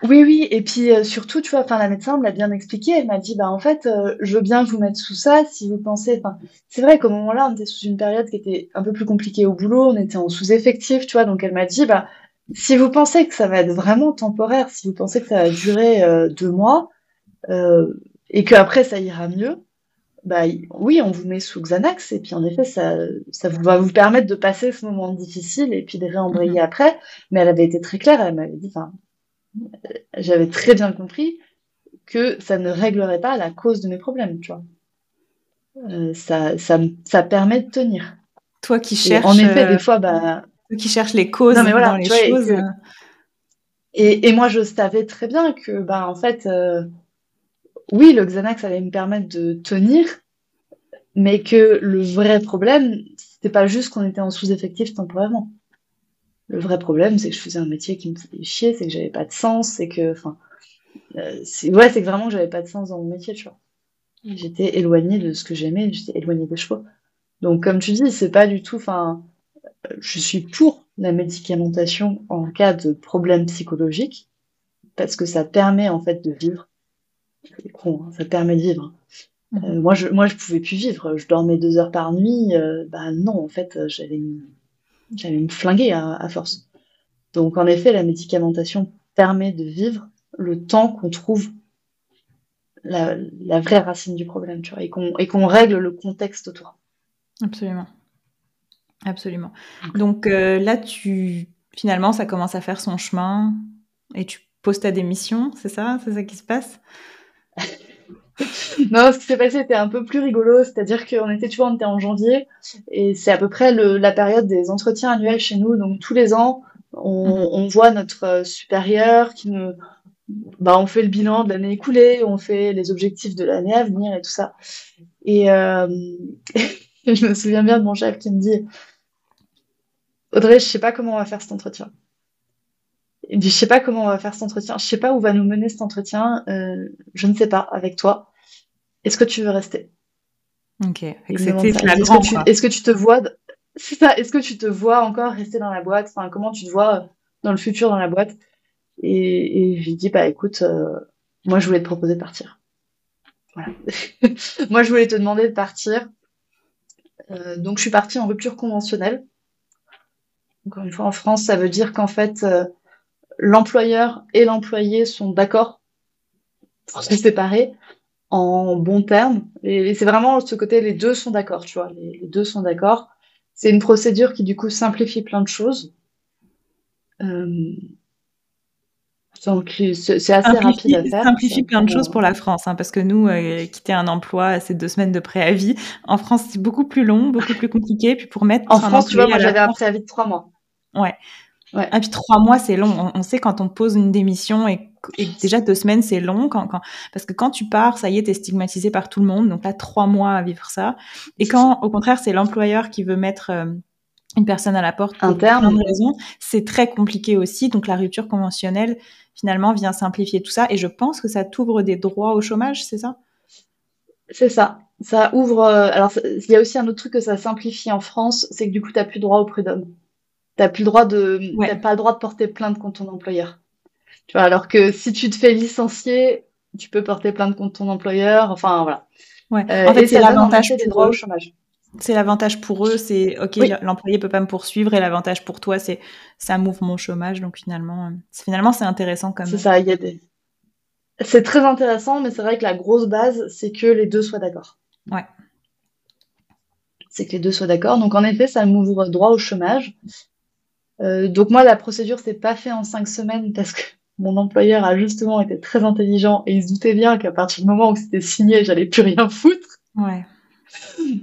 Oui, oui, et puis euh, surtout, tu vois, enfin, la médecin me l'a bien expliqué. Elle m'a dit, bah en fait, euh, je veux bien vous mettre sous ça si vous pensez. Enfin, c'est vrai qu'au moment-là, on était sous une période qui était un peu plus compliquée au boulot, on était en sous-effectif, tu vois. Donc elle m'a dit, bah si vous pensez que ça va être vraiment temporaire, si vous pensez que ça va durer euh, deux mois et qu'après ça ira mieux, bah oui, on vous met sous Xanax et puis en effet, ça, ça va vous permettre de passer ce moment difficile et puis de réembrayer mmh après. Mais elle avait été très claire, elle m'avait dit, enfin j'avais très bien compris que ça ne réglerait pas la cause de mes problèmes, tu vois. Euh, ça, ça, ça, permet de tenir. Toi qui cherches. en effet, des fois, bah. Toi qui cherches les causes mais voilà, dans les choses. Et, et, moi, je savais très bien que, bah, en fait, euh, oui, le Xanax allait me permettre de tenir, mais que le vrai problème, c'était pas juste qu'on était en sous-effectif temporairement. Le vrai problème, c'est que je faisais un métier qui me faisait chier, c'est que j'avais pas de sens, c'est que, enfin, euh, ouais, c'est que vraiment j'avais pas de sens dans mon métier, tu vois. J'étais éloignée de ce que j'aimais, j'étais éloignée des chevaux. Donc, comme tu dis, c'est pas du tout, enfin, je suis pour la médicamentation en cas de problème psychologique, parce que ça permet en fait de vivre. C'est con, hein, ça permet de vivre. Mmh. Euh, moi, je, moi, je pouvais plus vivre. Je dormais deux heures par nuit. Euh, bah non, en fait, j'avais une j'allais me flinguer à, force. Donc en effet, la médicamentation permet de vivre le temps qu'on trouve la, la, vraie racine du problème, tu vois, et qu'on et qu'on règle le contexte autour. Absolument. Absolument. Donc euh, là, tu finalement, ça commence à faire son chemin et tu poses ta démission, c'est ça? C'est ça qui se passe? Non, ce qui s'est passé était un peu plus rigolo, c'est-à-dire qu'on était, tu vois, on était en janvier et c'est à peu près le, la période des entretiens annuels chez nous, donc tous les ans, on, mhm. on voit notre euh, supérieur qui nous, bah, on fait le bilan de l'année écoulée, on fait les objectifs de l'année à venir et tout ça. Et euh, je me souviens bien de mon chef qui me dit Audrey, je sais pas comment on va faire cet entretien. Il dit, je sais pas comment on va faire cet entretien, je sais pas où va nous mener cet entretien, euh, je ne sais pas, avec toi. Est-ce que tu veux rester? Ok, est-ce que, est que, tu te vois, c'est ça, est-ce que tu te vois encore rester dans la boîte? Enfin, comment tu te vois dans le futur dans la boîte? Et, et je lui dis, bah écoute, euh, moi je voulais te proposer de partir. Voilà. moi je voulais te demander de partir. Euh, donc je suis partie en rupture conventionnelle. Encore une fois, en France, ça veut dire qu'en fait, euh, l'employeur et l'employé sont d'accord pour se séparer en bons termes. Et, c'est vraiment ce côté, les deux sont d'accord, tu vois, les, deux sont d'accord. C'est une procédure qui, du coup, simplifie plein de choses. Euh, donc, c'est assez rapide à faire. Simplifie plein de choses pour la France, hein, parce que nous, euh, quitter un emploi, c'est deux semaines de préavis. En France, c'est beaucoup plus long, beaucoup plus compliqué. Puis pour mettre en France, tu vois, moi, j'avais un préavis de trois mois. Ouais. Ouais. Et puis trois mois, c'est long. On, sait quand on pose une démission et, déjà deux semaines, c'est long. Quand, quand, parce que quand tu pars, ça y est, t'es stigmatisé par tout le monde. Donc là, trois mois à vivre ça. Et quand, au contraire, c'est l'employeur qui veut mettre euh, une personne à la porte pour plein de raisons, c'est très compliqué aussi. Donc la rupture conventionnelle, finalement, vient simplifier tout ça. Et je pense que ça t'ouvre des droits au chômage, c'est ça? C'est ça. Ça ouvre. Euh, alors, il y a aussi un autre truc que ça simplifie en France, c'est que du coup, tu n'as plus droit au prud'homme t'as plus le droit de, pas le droit de porter plainte contre ton employeur. Tu vois, alors que si tu te fais licencier, tu peux porter plainte contre ton employeur. Enfin, voilà. Ouais. Euh, en fait, c'est l'avantage des droits au chômage. C'est l'avantage pour eux, c'est ok, l'employé peut pas me poursuivre et l'avantage pour toi, c'est ça m'ouvre mon chômage. Donc finalement, finalement, c'est intéressant comme. C'est ça. Il y a des. C'est très intéressant, mais c'est vrai que la grosse base, c'est que les deux soient d'accord. Ouais. C'est que les deux soient d'accord. Donc en effet, ça m'ouvre droit au chômage. Euh, donc moi, la procédure s'est pas fait en cinq semaines parce que mon employeur a justement été très intelligent et il se doutait bien qu'à partir du moment où c'était signé, j'allais plus rien foutre. Ouais.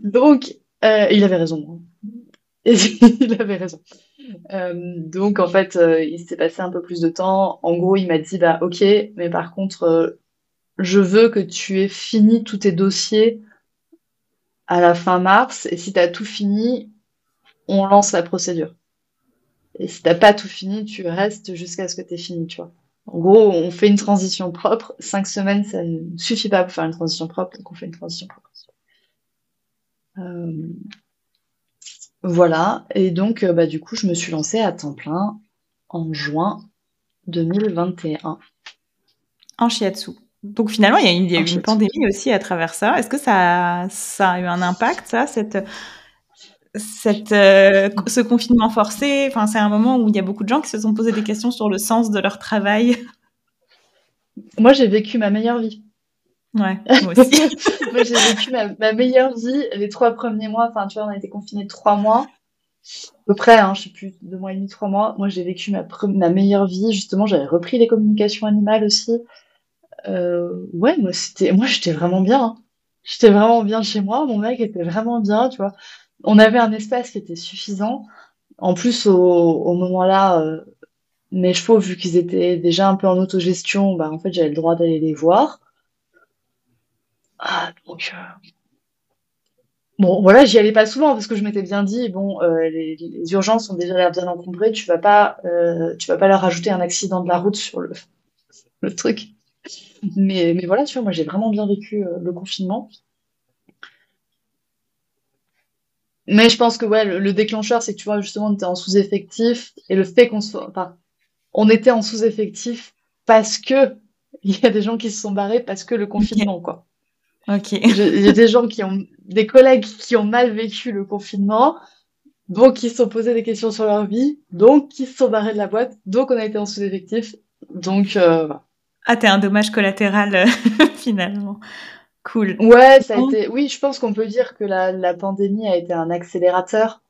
Donc, euh, il avait raison. il avait raison. Euh, donc en fait, il s'est passé un peu plus de temps. En gros, il m'a dit bah ok, mais par contre, je veux que tu aies fini tous tes dossiers à la fin mars et si tu as tout fini, on lance la procédure. Et si t'as pas tout fini, tu restes jusqu'à ce que tu aies fini, tu vois. En gros, on fait une transition propre. Cinq semaines, ça ne suffit pas pour faire une transition propre, donc on fait une transition propre. Euh, voilà. Et donc, euh, bah, du coup, je me suis lancée à temps plein en juin 2021. En shiatsu. Donc finalement, il y a, il y a eu une pandémie aussi à travers ça. Est-ce que ça, ça a eu un impact, ça, cette cette, euh, ce confinement forcé, enfin, c'est un moment où il y a beaucoup de gens qui se sont posé des questions sur le sens de leur travail. Moi, j'ai vécu ma meilleure vie. Ouais, moi aussi. moi, j'ai vécu ma, meilleure vie les trois premiers mois. Enfin, tu vois, on a été confinés trois mois. À peu près, hein, je sais plus, deux mois et demi, trois mois. Moi, j'ai vécu ma, ma meilleure vie. Justement, j'avais repris les communications animales aussi. Euh, ouais, moi, c'était, moi, j'étais vraiment bien. Hein. J'étais vraiment bien chez moi. Mon mec était vraiment bien, tu vois on avait un espace qui était suffisant. En plus, au, moment-là, euh, mes chevaux, vu qu'ils étaient déjà un peu en autogestion, bah, en fait, j'avais le droit d'aller les voir. Ah, donc, euh, bon, voilà, j'y allais pas souvent parce que je m'étais bien dit, bon, euh, les, urgences sont déjà bien encombrées, tu vas pas, tu vas pas leur rajouter un accident de la route sur le, le truc. Mais, mais voilà, tu vois, moi, j'ai vraiment bien vécu le confinement. Mais je pense que ouais, le, déclencheur, c'est que tu vois, justement, on était en sous-effectif et le fait qu'on soit. Enfin, on était en sous-effectif parce que il y a des gens qui se sont barrés parce que le confinement, quoi. Ok. Il y a des gens qui ont. des collègues qui ont mal vécu le confinement, donc qui se sont posés des questions sur leur vie, donc qui se sont barrés de la boîte, donc on a été en sous-effectif. Donc, euh, Ah, t'es un dommage collatéral finalement. Cool. Ouais, ça a été. Oui, je pense qu'on peut dire que la, la pandémie a été un accélérateur.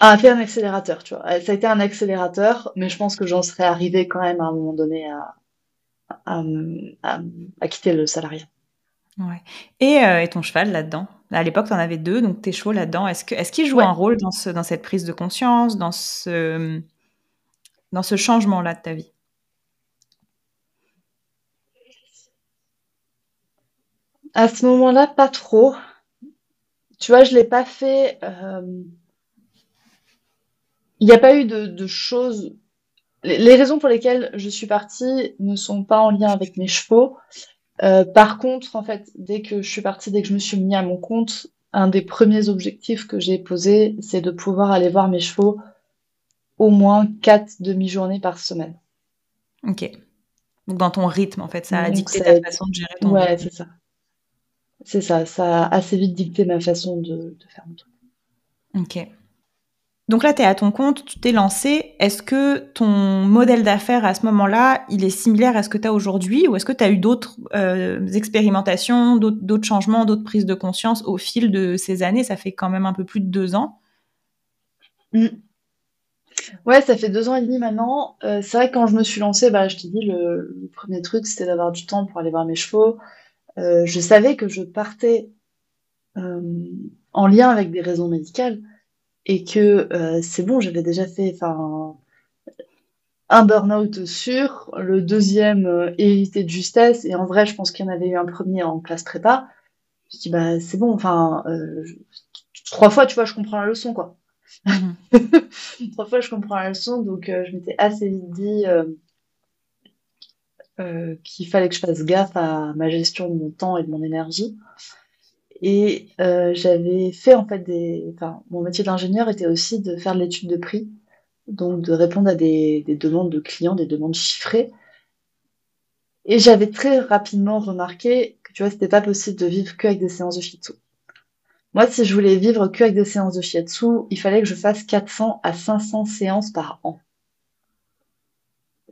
A été un accélérateur, tu vois. Ça a été un accélérateur, mais je pense que j'en serais arrivée quand même à un moment donné à, à, à, quitter le salariat. Ouais. Et, euh, et ton cheval là-dedans? À l'époque, tu en avais deux, donc tes chevaux là-dedans. Est-ce qu'il est joue un rôle dans, ce, dans cette prise de conscience, dans ce, dans ce changement-là de ta vie? À ce moment-là, pas trop. Tu vois, je l'ai pas fait. Euh, il n'y a pas eu de, choses. Les, raisons pour lesquelles je suis partie ne sont pas en lien avec mes chevaux. Euh, par contre, en fait, dès que je suis partie, dès que je me suis mis à mon compte, un des premiers objectifs que j'ai posé, c'est de pouvoir aller voir mes chevaux au moins quatre demi-journées par semaine. Ok. Donc dans ton rythme, en fait, ça a dicté ta façon de gérer ton Ouais, c'est ça. C'est ça, ça a assez vite dicté ma façon de, de faire mon truc. Ok. Donc là, tu es à ton compte, tu t'es lancé. Est-ce que ton modèle d'affaires à ce moment-là, il est similaire à ce que tu as aujourd'hui ou est-ce que tu as eu d'autres euh, expérimentations, d'autres changements, d'autres prises de conscience au fil de ces années? Ça fait quand même un peu plus de deux ans. Mm. Ouais, ça fait deux ans et demi maintenant. Euh, c'est vrai que quand je me suis lancée, bah, je t'ai dit, le, premier truc, c'était d'avoir du temps pour aller voir mes chevaux. Euh, je savais que je partais en lien avec des raisons médicales et que euh, c'est bon, j'avais déjà fait un burn-out sûr, le deuxième euh, hérité de justesse, et en vrai, je pense qu'il y en avait eu un premier en classe prépa. Je dis bah c'est bon, enfin euh, trois fois, tu vois, je comprends la leçon quoi. Mhm. trois fois, je comprends la leçon, donc euh, je m'étais assez vite dit qu'il fallait que je fasse gaffe à ma gestion de mon temps et de mon énergie. Et euh, j'avais fait en fait des. Enfin, mon métier d'ingénieur était aussi de faire de l'étude de prix, donc de répondre à des, des demandes de clients, des demandes chiffrées. Et j'avais très rapidement remarqué que tu vois, c'était pas possible de vivre que avec des séances de shiatsu. Moi, si je voulais vivre que avec des séances de shiatsu, il fallait que je fasse 400 à 500 séances par an.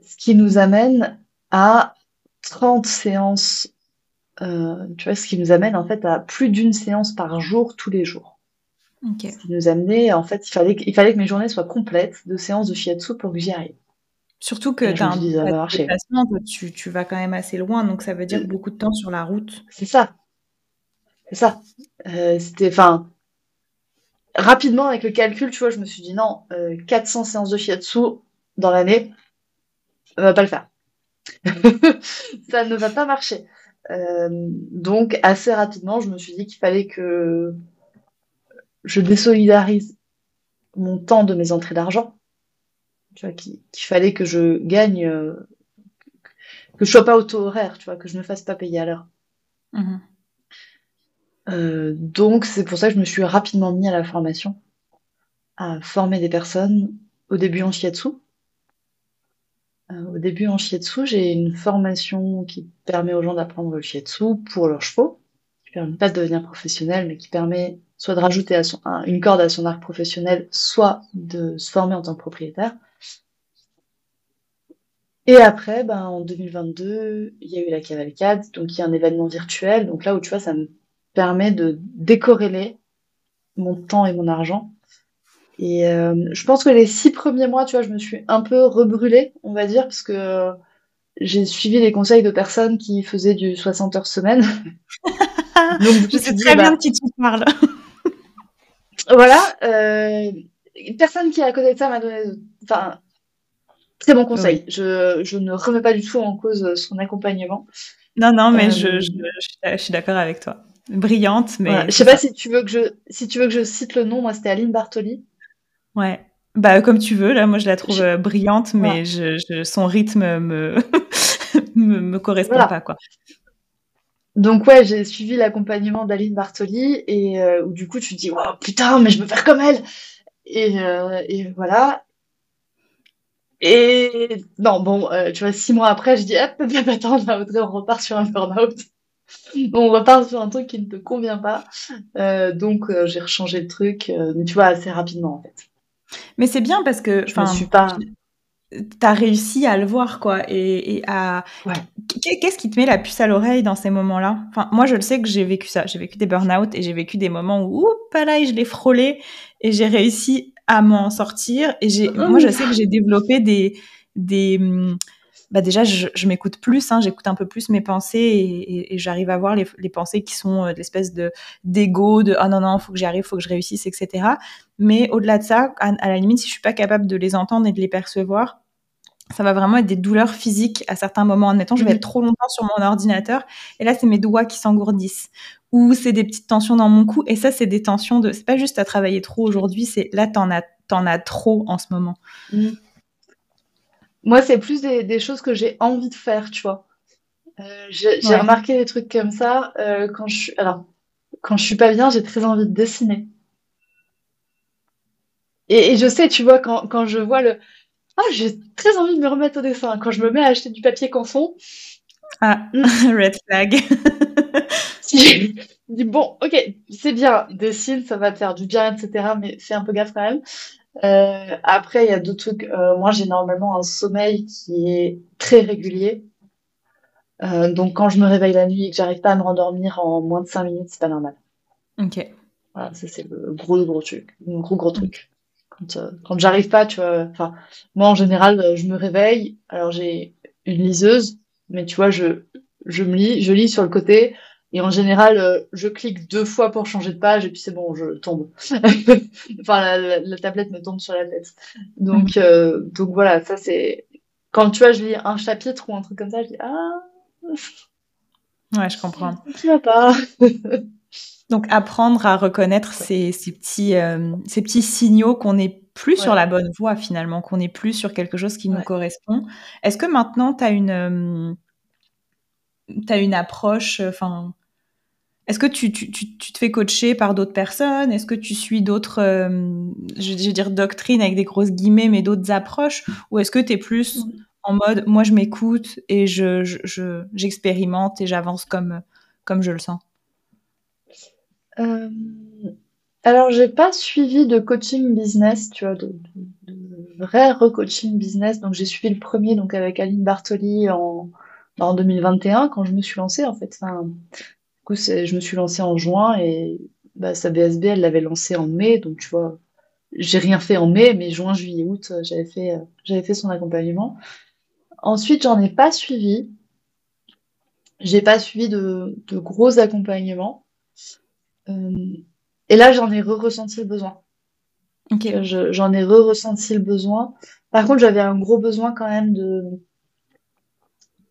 Ce qui nous amène à 30 séances euh, tu vois, ce qui nous amène en fait à plus d'une séance par jour tous les jours. Ce qui nous amenait, en fait, il fallait, il fallait que mes journées soient complètes de séances de shiatsu pour que j'y arrive. Surtout que un déplacement, tu, tu vas quand même assez loin, donc ça veut dire beaucoup de temps sur la route. C'est ça. C'est ça. Euh, C'était, enfin, rapidement avec le calcul, tu vois, je me suis dit non, euh, 400 séances de shiatsu dans l'année, ça va pas le faire. ça ne va pas marcher. Euh, donc assez rapidement, je me suis dit qu'il fallait que je désolidarise mon temps de mes entrées d'argent. Tu vois, qu'il fallait que je gagne, euh, que je sois pas auto-horaire, tu vois, que je ne me fasse pas payer à l'heure. Mhm. Euh, donc c'est pour ça que je me suis rapidement mis à la formation, à former des personnes, au début en shiatsu, au début en shiatsu, j'ai une formation qui permet aux gens d'apprendre le shiatsu pour leurs chevaux, qui permet pas de devenir professionnel, mais qui permet soit de rajouter à son, une corde à son arc professionnel, soit de se former en tant que propriétaire. Et après, ben, en 2022, il y a eu la cavalcade, donc il y a un événement virtuel. Donc là où tu vois, ça me permet de décorréler mon temps et mon argent et euh, je pense que les six premiers mois, tu vois, je me suis un peu rebrûlée, on va dire, parce que j'ai suivi les conseils de personnes qui faisaient du 60 heures semaine. Donc, je sais très bien bah, de qui tu parles. voilà. Euh, personne qui est à côté de ça m'a donné, enfin, très bon conseil. Je, je ne remets pas du tout en cause son accompagnement. Non, non, mais je, euh, je, je, suis d'accord avec toi. Brillante, mais. Je sais pas si tu veux que je, si tu veux que je cite le nom. Moi, c'était Aline Bartoli. Ouais. Bah, comme tu veux. Là, moi, je la trouve euh, brillante, mais je, son rythme me, me, correspond pas, quoi. Donc, ouais, j'ai suivi l'accompagnement d'Aline Bartoli et euh, où du coup, tu te dis, oh, putain, mais je veux faire comme elle. Et, euh, et voilà. Et non, bon, tu vois, six mois après, je dis, hop, attends, on repart sur un burn-out. on repart sur un truc qui ne te convient pas. donc, j'ai rechangé le truc, mais tu vois, assez rapidement, en fait. Mais c'est bien parce que. Je ne suis pas. tu as réussi à le voir, quoi, et, à... Qu'est-ce qui te met la puce à l'oreille dans ces moments-là? Enfin, moi, je le sais que j'ai vécu ça. J'ai vécu des burn-out et j'ai vécu des moments où, oups, là, je l'ai frôlé et j'ai réussi à m'en sortir. Et j'ai, moi, je sais que j'ai développé des, des, hum, bah déjà, je, je m'écoute plus, hein, j'écoute un peu plus mes pensées et, et, j'arrive à voir les, les, pensées qui sont euh, de l'espèce de d'ego, de oh non non, faut que j'y arrive, faut que je réussisse, etc. Mais au-delà de ça, à, à, la limite, si je suis pas capable de les entendre et de les percevoir, ça va vraiment être des douleurs physiques à certains moments. Admettons, je vais mhm. être trop longtemps sur mon ordinateur et là, c'est mes doigts qui s'engourdissent ou c'est des petites tensions dans mon cou et ça, c'est des tensions de. C'est pas juste à travailler trop aujourd'hui, c'est là, t'en as, t'en as trop en ce moment. Mhm. Moi, c'est plus des, choses que j'ai envie de faire, tu vois. Euh, j'ai remarqué des trucs comme ça euh, quand je suis. Alors, quand je suis pas bien, j'ai très envie de dessiner. Et, je sais, tu vois, quand, quand je vois le ah, j'ai très envie de me remettre au dessin. Quand je me mets à acheter du papier canson. Ah, red flag. si je dis, bon, ok, c'est bien, dessine, ça va te faire du bien, etc. Mais fais un peu gaffe quand même. Euh, après, il y a d'autres trucs. Euh, moi, j'ai normalement un sommeil qui est très régulier. Euh, donc, quand je me réveille la nuit et que j'arrive pas à me rendormir en moins de 5 minutes, c'est pas normal. Ok. Voilà, ça, c'est le gros, gros truc. Le gros, gros truc. Quand, quand j'arrive pas, tu vois, enfin, moi en général, je me réveille, alors j'ai une liseuse, mais tu vois, je, je me lis, je lis sur le côté, et en général, euh, je clique deux fois pour changer de page, et puis c'est bon, je tombe. enfin, la, tablette me tombe sur la tête. Donc, mhm. donc voilà, ça c'est. Quand tu vois, je lis un chapitre ou un truc comme ça, je dis Ah. Ouais, je comprends. Tu vas pas. Donc apprendre à reconnaître ces, ces petits, euh, ces petits signaux qu'on n'est plus sur la bonne voie finalement, qu'on n'est plus sur quelque chose qui nous correspond. Est-ce que maintenant tu as une, euh, as une approche, euh, enfin, est-ce que tu, tu, tu, tu, te fais coacher par d'autres personnes? Est-ce que tu suis d'autres, je, vais dire doctrines avec des grosses guillemets, mais d'autres approches? Ou est-ce que tu es plus en mode, moi je m'écoute et je, j'expérimente je, et j'avance comme, comme je le sens? Euh, alors, j'ai pas suivi de coaching business, tu vois, de, vrai recoaching business. Donc, j'ai suivi le premier, donc avec Aline Bartoli en, en 2021, quand je me suis lancée, en fait. Enfin, coup, je me suis lancée en juin et bah, sa BSB, elle l'avait lancé en mai. Donc, tu vois, j'ai rien fait en mai, mais juin, juillet, août, j'avais fait, j'avais fait son accompagnement. Ensuite, j'en ai pas suivi. J'ai pas suivi de, de gros accompagnements. Euh, et là, j'en ai re-ressenti le besoin. J'en ai re-ressenti le besoin. Par contre, j'avais un gros besoin quand même de.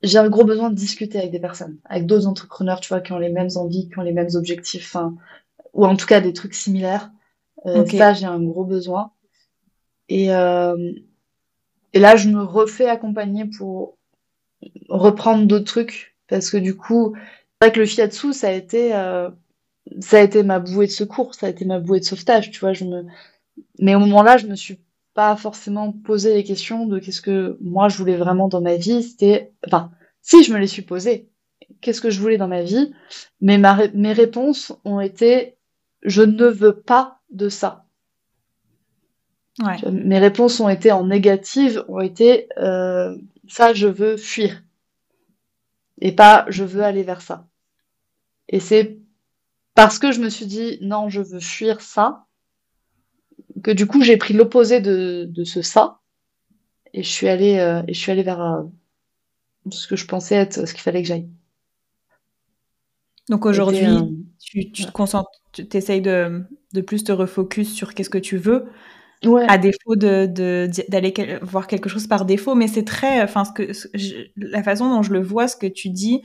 J'ai un gros besoin de discuter avec des personnes, avec d'autres entrepreneurs, tu vois, qui ont les mêmes envies, qui ont les mêmes objectifs, ou en tout cas des trucs similaires. Euh, Ça, j'ai un gros besoin. Et, euh, et là, je me refais accompagner pour reprendre d'autres trucs, parce que du coup, c'est vrai que le fiatsu, ça a été. Euh, ça a été ma bouée de secours, ça a été ma bouée de sauvetage, tu vois. Je me... Mais au moment-là, je me suis pas forcément posé les questions de qu'est-ce que moi je voulais vraiment dans ma vie. C'était, enfin, si je me les suis posées, qu'est-ce que je voulais dans ma vie, mais ma... mes réponses ont été, je ne veux pas de ça. Ouais. Mes réponses ont été en négative, ont été, euh, ça je veux fuir, et pas je veux aller vers ça. Et c'est parce que je me suis dit non, je veux fuir ça, que du coup j'ai pris l'opposé de, de, ce ça et je suis allée euh, et je suis allée vers euh, ce que je pensais être ce qu'il fallait que j'aille. Donc aujourd'hui, euh, tu, tu te concentres, tu essayes de, de plus te refocus sur qu'est-ce que tu veux. Ouais. à défaut de d'aller voir quelque chose par défaut mais c'est très enfin ce que la façon dont je le vois ce que tu dis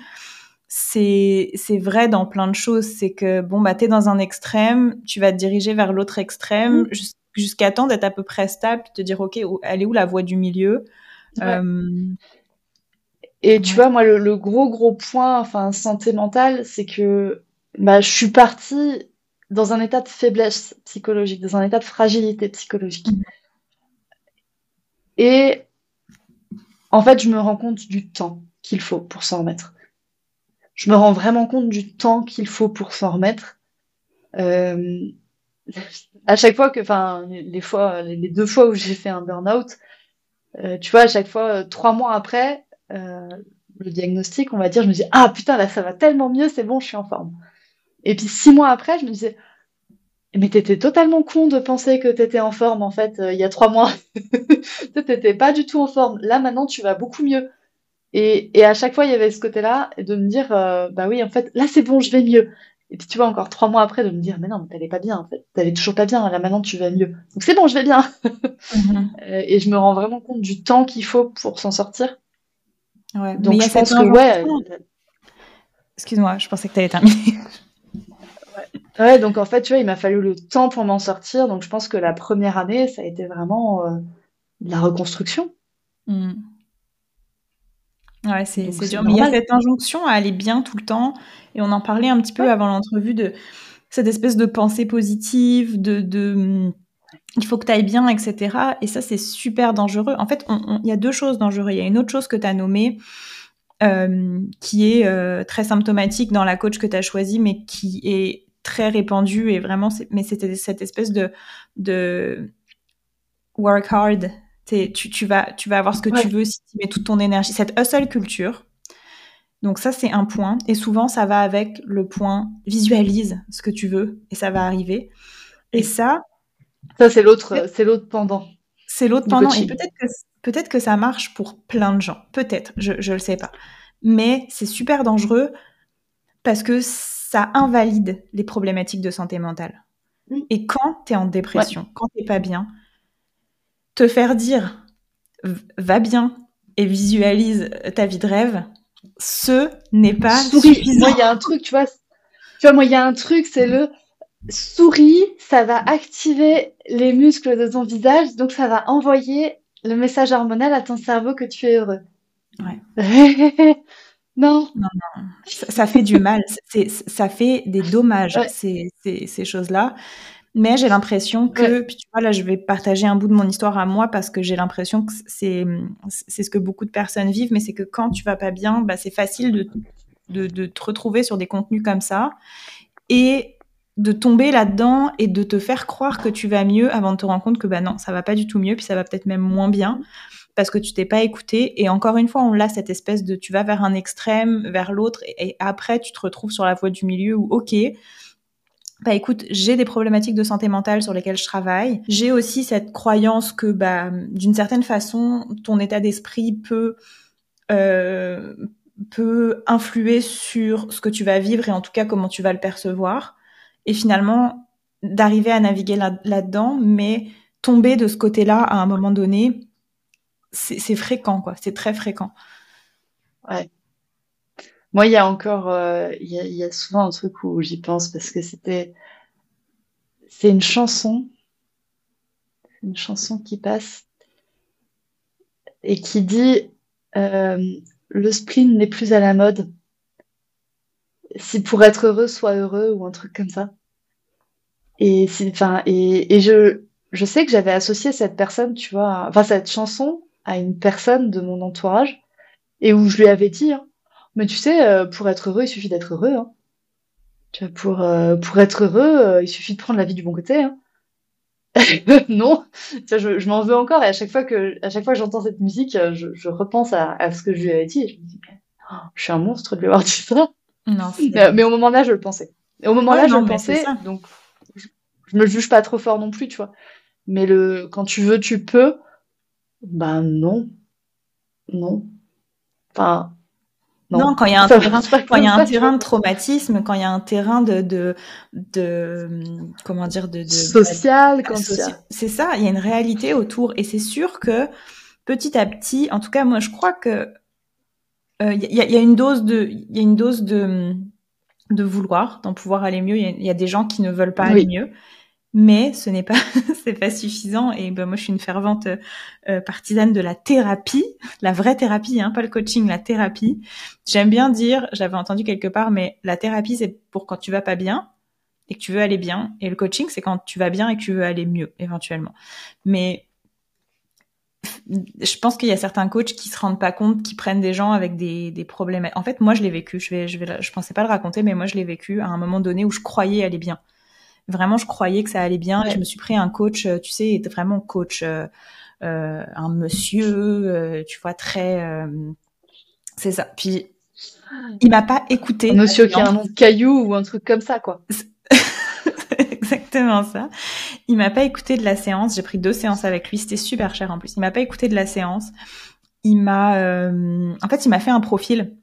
c'est c'est vrai dans plein de choses. C'est que bon bah t'es dans un extrême, tu vas te diriger vers l'autre extrême mmh. Jusqu'à temps d'être à peu près stable, te dire ok, elle est où la voie du milieu euh, Et tu vois moi le, gros gros point, enfin santé mentale, c'est que bah je suis partie dans un état de faiblesse psychologique, dans un état de fragilité psychologique. Mmh. Et en fait, je me rends compte du temps qu'il faut pour s'en remettre je me rends vraiment compte du temps qu'il faut pour s'en remettre. Euh, à chaque fois que, enfin, les deux fois où j'ai fait un burn-out, euh, tu vois, à chaque fois, trois mois après le diagnostic, on va dire, je me dis ah putain là ça va tellement mieux, c'est bon, je suis en forme. Et puis six mois après, je me disais mais t'étais totalement con de penser que t'étais en forme en fait il y a trois mois. t'étais pas du tout en forme. Là maintenant tu vas beaucoup mieux. Et, et à chaque fois il y avait ce côté-là de me dire bah oui en fait là c'est bon je vais mieux. Et puis tu vois, encore trois mois après, de me dire, mais non, mais t'allais pas bien, en fait. T'allais toujours pas bien, là maintenant tu vas mieux. Donc c'est bon, je vais bien. Mhm. Euh, et je me rends vraiment compte du temps qu'il faut pour s'en sortir. Ouais, Donc mais je pense que, ouais. Excuse-moi, je pensais que t'allais terminer. ouais. ouais. donc en fait, tu vois, il m'a fallu le temps pour m'en sortir. Donc je pense que la première année, ça a été vraiment euh, la reconstruction. Mm. Ouais, c'est dur. Mais il y a cette injonction à aller bien tout le temps. Et on en parlait un petit peu avant l'entrevue de cette espèce de pensée positive, de, de il faut que tu ailles bien, etc. Et ça, c'est super dangereux. En fait, il y a deux choses dangereuses. Il y a une autre chose que tu as nommée, euh, qui est euh, très symptomatique dans la coach que tu as choisie, mais qui est très répandue. Et vraiment, mais c'était cette espèce de, de work hard. Tu, tu, vas, tu vas avoir ce que tu veux si tu mets toute ton énergie. Cette hustle culture, donc ça, c'est un point. Et souvent, ça va avec le point visualise ce que tu veux et ça va arriver. Et ça... Ça, c'est l'autre, c'est l'autre pendant. C'est l'autre pendant. Et peut-être que, peut-être que ça marche pour plein de gens. Peut-être, je ne le sais pas. Mais c'est super dangereux parce que ça invalide les problématiques de santé mentale. Mm. Et quand tu es en dépression, quand tu pas bien, te faire dire va bien et visualise ta vie de rêve, ce n'est pas suffisant. Moi, il y a un truc, tu vois. Tu vois, moi, il y a un truc, c'est le souris, ça va activer les muscles de ton visage, donc ça va envoyer le message hormonal à ton cerveau que tu es heureux. Ouais. non. Non, non. Ça, fait du mal. ça fait des dommages, ces, ces choses-là. Mais j'ai l'impression que, puis tu vois, là, je vais partager un bout de mon histoire à moi parce que j'ai l'impression que c'est, c'est ce que beaucoup de personnes vivent, mais c'est que quand tu vas pas bien, bah, c'est facile de, de, de, te retrouver sur des contenus comme ça et de tomber là-dedans et de te faire croire que tu vas mieux avant de te rendre compte que, bah non, ça va pas du tout mieux, puis ça va peut-être même moins bien parce que tu t'es pas écouté. Et encore une fois, on a cette espèce de, tu vas vers un extrême, vers l'autre, et, et après, tu te retrouves sur la voie du milieu où, ok, bah écoute, j'ai des problématiques de santé mentale sur lesquelles je travaille. J'ai aussi cette croyance que, bah, d'une certaine façon, ton état d'esprit peut euh, peut influer sur ce que tu vas vivre et en tout cas comment tu vas le percevoir. Et finalement, d'arriver à naviguer là-dedans, mais tomber de ce côté-là à un moment donné, c'est fréquent, quoi. C'est très fréquent. Ouais. Moi, il y a encore, euh, il y, a, souvent un truc où j'y pense parce que c'était, c'est une chanson, une chanson qui passe et qui dit euh, le spleen n'est plus à la mode. Si pour être heureux, sois heureux ou un truc comme ça. Et enfin, et, et je, je sais que j'avais associé cette personne, tu vois, enfin cette chanson à une personne de mon entourage et où je lui avais dit. Hein, mais tu sais, euh, pour être heureux, il suffit d'être heureux. Hein. Tu vois, pour, euh, pour être heureux, euh, il suffit de prendre la vie du bon côté. Hein. non, tu vois, je, je m'en veux encore et à chaque fois que, à chaque fois que j'entends cette musique, je, je repense à, à, ce que je lui avais dit et je me dis, oh, je suis un monstre de lui avoir dit ça. Non, mais au moment là, je le pensais. Et au moment là, je le pensais, donc je, je, me juge pas trop fort non plus, tu vois. Mais le, quand tu veux, tu peux. Ben non, non. Enfin, non, quand il y a un terrain, quand il y a un terrain de traumatisme, quand il y a un terrain de, de, de comment dire, de, de social, quand c'est ça. Il y a une réalité autour, et c'est sûr que petit à petit, en tout cas, moi, je crois que euh, il y, a, y, a, une dose de, il y a une dose de de vouloir, d'en pouvoir aller mieux. Il y, a des gens qui ne veulent pas aller mieux mais ce n'est pas c'est pas suffisant. Et ben moi je suis une fervente euh, partisane de la thérapie la vraie thérapie hein pas le coaching la thérapie. J'aime bien dire j'avais entendu quelque part mais la thérapie c'est pour quand tu vas pas bien et que tu veux aller bien. Et le coaching c'est quand tu vas bien et que tu veux aller mieux éventuellement. Mais je pense qu'il y a certains coachs qui se rendent pas compte, qui prennent des gens avec des, des problèmes. En fait, moi, je l'ai vécu. Je vais, je vais, je pensais pas le raconter, mais moi, je l'ai vécu à un moment donné où je croyais aller bien Vraiment, je croyais que ça allait bien. Et je me suis pris un coach, tu sais, vraiment coach, un monsieur, tu vois, très... c'est ça. Puis, il m'a pas écouté. Un monsieur qui a un nom de caillou ou un truc comme ça, quoi. exactement ça. Il m'a pas écouté de la séance. J'ai pris deux séances avec lui. C'était super cher en plus. Il m'a pas écouté de la séance. Il m'a, euh... en fait, il m'a fait un profil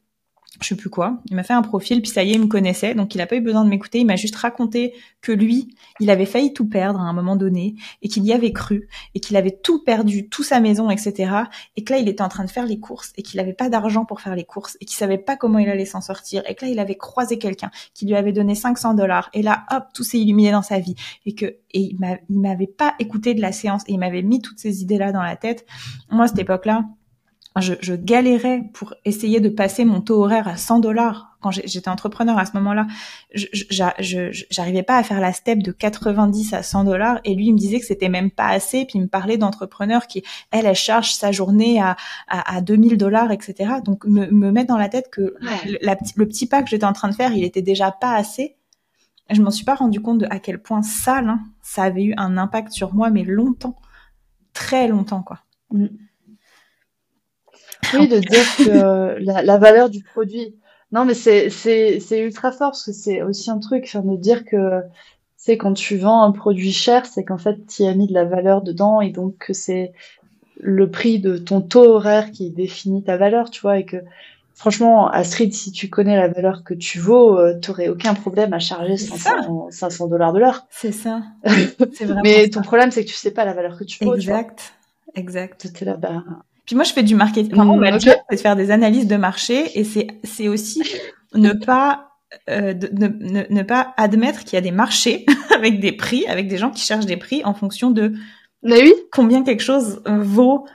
je sais plus quoi. Il m'a fait un profil, puis ça y est, il me connaissait, donc il a pas eu besoin de m'écouter. Il m'a juste raconté que lui, il avait failli tout perdre à un moment donné, et qu'il y avait cru, et qu'il avait tout perdu, toute sa maison, etc. Et que là, il était en train de faire les courses, et qu'il avait pas d'argent pour faire les courses, et qu'il savait pas comment il allait s'en sortir, et que là, il avait croisé quelqu'un qui lui avait donné 500 dollars, et là, hop, tout s'est illuminé dans sa vie, et que, et il m'avait pas écouté de la séance, et il m'avait mis toutes ces idées-là dans la tête. Moi, à cette époque-là, je, je, galérais pour essayer de passer mon taux horaire à 100 dollars quand j'étais entrepreneur à ce moment-là. J'arrivais pas à faire la step de 90 à 100 dollars et lui il me disait que c'était même pas assez. Puis il me parlait d'entrepreneurs qui elle elle charge sa journée à, à, 2000 dollars etc. Donc me, me mettre dans la tête que le, le petit pas que j'étais en train de faire il était déjà pas assez. Je m'en suis pas rendu compte de à quel point ça hein, ça avait eu un impact sur moi mais longtemps, très longtemps quoi. Mm. Oui, de dire que euh, la, valeur du produit. Non, mais c'est, c'est, c'est ultra fort parce que c'est aussi un truc, enfin, de dire que c'est quand tu vends un produit cher, c'est qu'en fait, tu as mis de la valeur dedans et donc que c'est le prix de ton taux horaire qui définit ta valeur, tu vois, et que franchement, Astrid, si tu connais la valeur que tu vaux, euh, tu n'aurais aucun problème à charger 500, dollars de l'heure. C'est ça. Mais ton problème, c'est que tu sais pas la valeur que tu vaux. Exact. Exact. Tu là, bah, puis moi, je fais du marketing. Enfin, on va c'est faire des analyses de marché et c'est c'est aussi ne pas euh, ne, ne, ne, pas admettre qu'il y a des marchés avec des prix, avec des gens qui cherchent des prix en fonction de Mais oui. combien quelque chose vaut.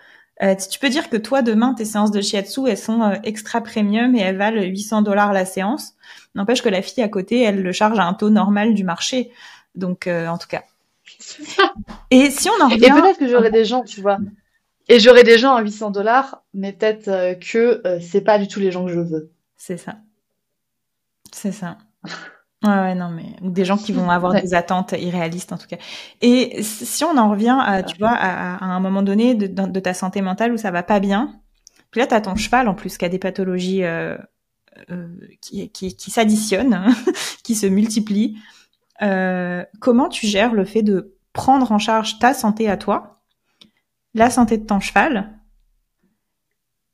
Euh, tu peux dire que toi, demain, tes séances de shiatsu, elles sont euh, extra premium et elles valent 800 dollars la séance. N'empêche que la fille à côté, elle le charge à un taux normal du marché. Donc, euh, en tout cas. et si on en revient... Et peut-être que j'aurais des gens, tu vois, et j'aurai des gens à 800 dollars, mais peut-être euh, que euh, c'est pas du tout les gens que je veux. C'est ça. C'est ça. Ouais, ouais, non, mais des gens qui vont avoir des attentes irréalistes en tout cas. Et si on en revient, à, tu vois, à, un moment donné de, de, ta santé mentale où ça va pas bien, puis là, tu as ton cheval en plus qui a des pathologies euh, euh qui, qui, qui s'additionnent, qui se multiplient. Euh, comment tu gères le fait de prendre en charge ta santé à toi la santé de ton cheval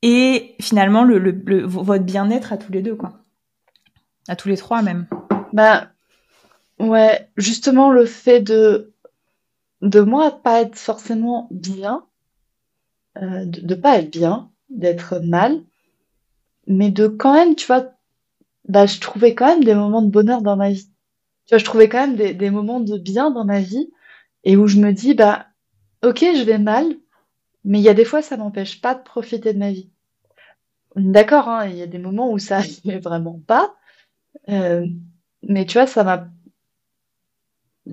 et finalement le, votre bien-être à tous les deux, quoi. À tous les trois même. Bah ouais, justement le fait de de moi pas être forcément bien, euh, de, de pas être bien, d'être mal, mais de quand même, tu vois, bah je trouvais quand même des moments de bonheur dans ma vie. Tu vois, je trouvais quand même des, des moments de bien dans ma vie et où je me dis bah ok, je vais mal, mais il y a des fois, ça m'empêche pas de profiter de ma vie. D'accord, hein, il y a des moments où ça ne vraiment pas. Euh, mais tu vois, ça m'a.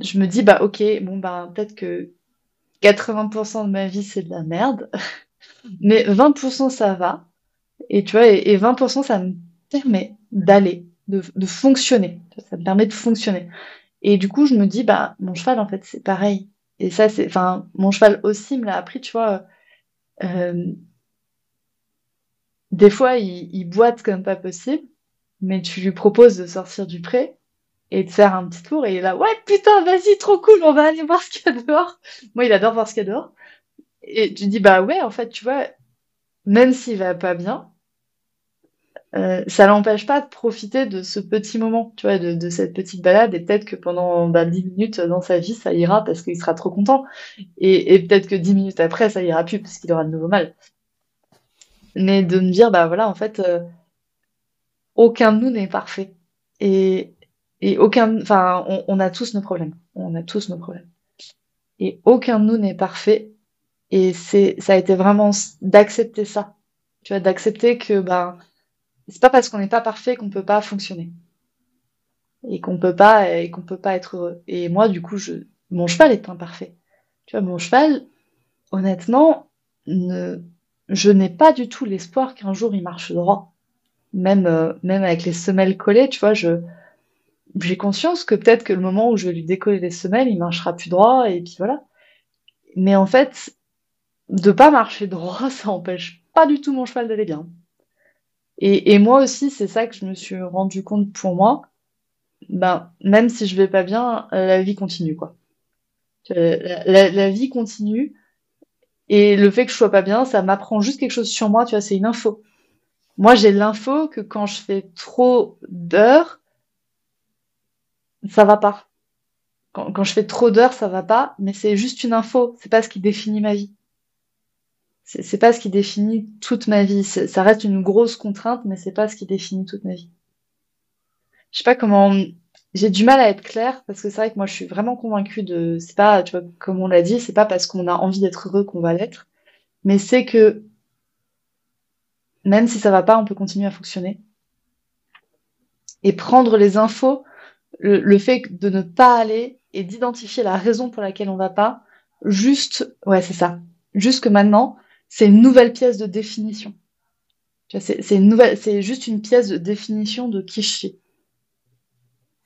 Je me dis, bah ok, bon, bah peut-être que 80% de ma vie, c'est de la merde. mais 20%, ça va. Et tu vois, et, 20%, ça me permet d'aller, de, de fonctionner. Ça me permet de fonctionner. Et du coup, je me dis, bah, mon cheval, en fait, c'est pareil. Et ça, c'est, enfin, mon cheval aussi me l'a appris, tu vois, euh, des fois, il, il, boite comme pas possible, mais tu lui proposes de sortir du pré et de faire un petit tour, et il est là, ouais, putain, vas-y, trop cool, on va aller voir ce qu'il y a dehors. Moi, il adore voir ce qu'il y a dehors. Et tu dis, bah ouais, en fait, tu vois, même s'il va pas bien, euh, ça l'empêche pas de profiter de ce petit moment, tu vois, de, cette petite balade, et peut-être que pendant bah, 10 minutes dans sa vie, ça ira parce qu'il sera trop content, et, peut-être que 10 minutes après, ça ira plus parce qu'il aura de nouveau mal. Mais de me dire, bah voilà, en fait, euh, aucun de nous n'est parfait. Et, et aucun, enfin, on, on, a tous nos problèmes. On a tous nos problèmes. Et aucun de nous n'est parfait. Et c'est, ça a été vraiment d'accepter ça. Tu vois, d'accepter que, bah, c'est pas parce qu'on n'est pas parfait qu'on peut pas fonctionner et qu'on peut pas et qu'on peut pas être heureux. Et moi, du coup, je, mon cheval est imparfait. Tu vois, mon cheval, honnêtement, je n'ai pas du tout l'espoir qu'un jour il marche droit. Même, euh, avec les semelles collées, tu vois, j'ai conscience que peut-être que le moment où je vais lui décoller les semelles, il marchera plus droit et puis voilà. Mais en fait, de pas marcher droit, ça empêche pas du tout mon cheval d'aller bien. Et, moi aussi, c'est ça que je me suis rendu compte pour moi. Ben, même si je vais pas bien, la vie continue, quoi. La, vie continue. Et le fait que je sois pas bien, ça m'apprend juste quelque chose sur moi, tu vois, c'est une info. Moi, j'ai l'info que quand je fais trop d'heures, ça va pas. Quand, quand je fais trop d'heures, ça va pas, mais c'est juste une info, c'est pas ce qui définit ma vie. C'est pas ce qui définit toute ma vie. Ça reste une grosse contrainte, mais c'est pas ce qui définit toute ma vie. Je sais pas comment. J'ai du mal à être claire parce que c'est vrai que moi je suis vraiment convaincue de. C'est pas, tu vois, comme on l'a dit, c'est pas parce qu'on a envie d'être heureux qu'on va l'être, mais c'est que même si ça va pas, on peut continuer à fonctionner et prendre les infos, le, fait de ne pas aller et d'identifier la raison pour laquelle on va pas, juste, ouais, c'est ça. Juste maintenant, c'est une nouvelle pièce de définition. C'est juste une pièce de définition de qui je suis.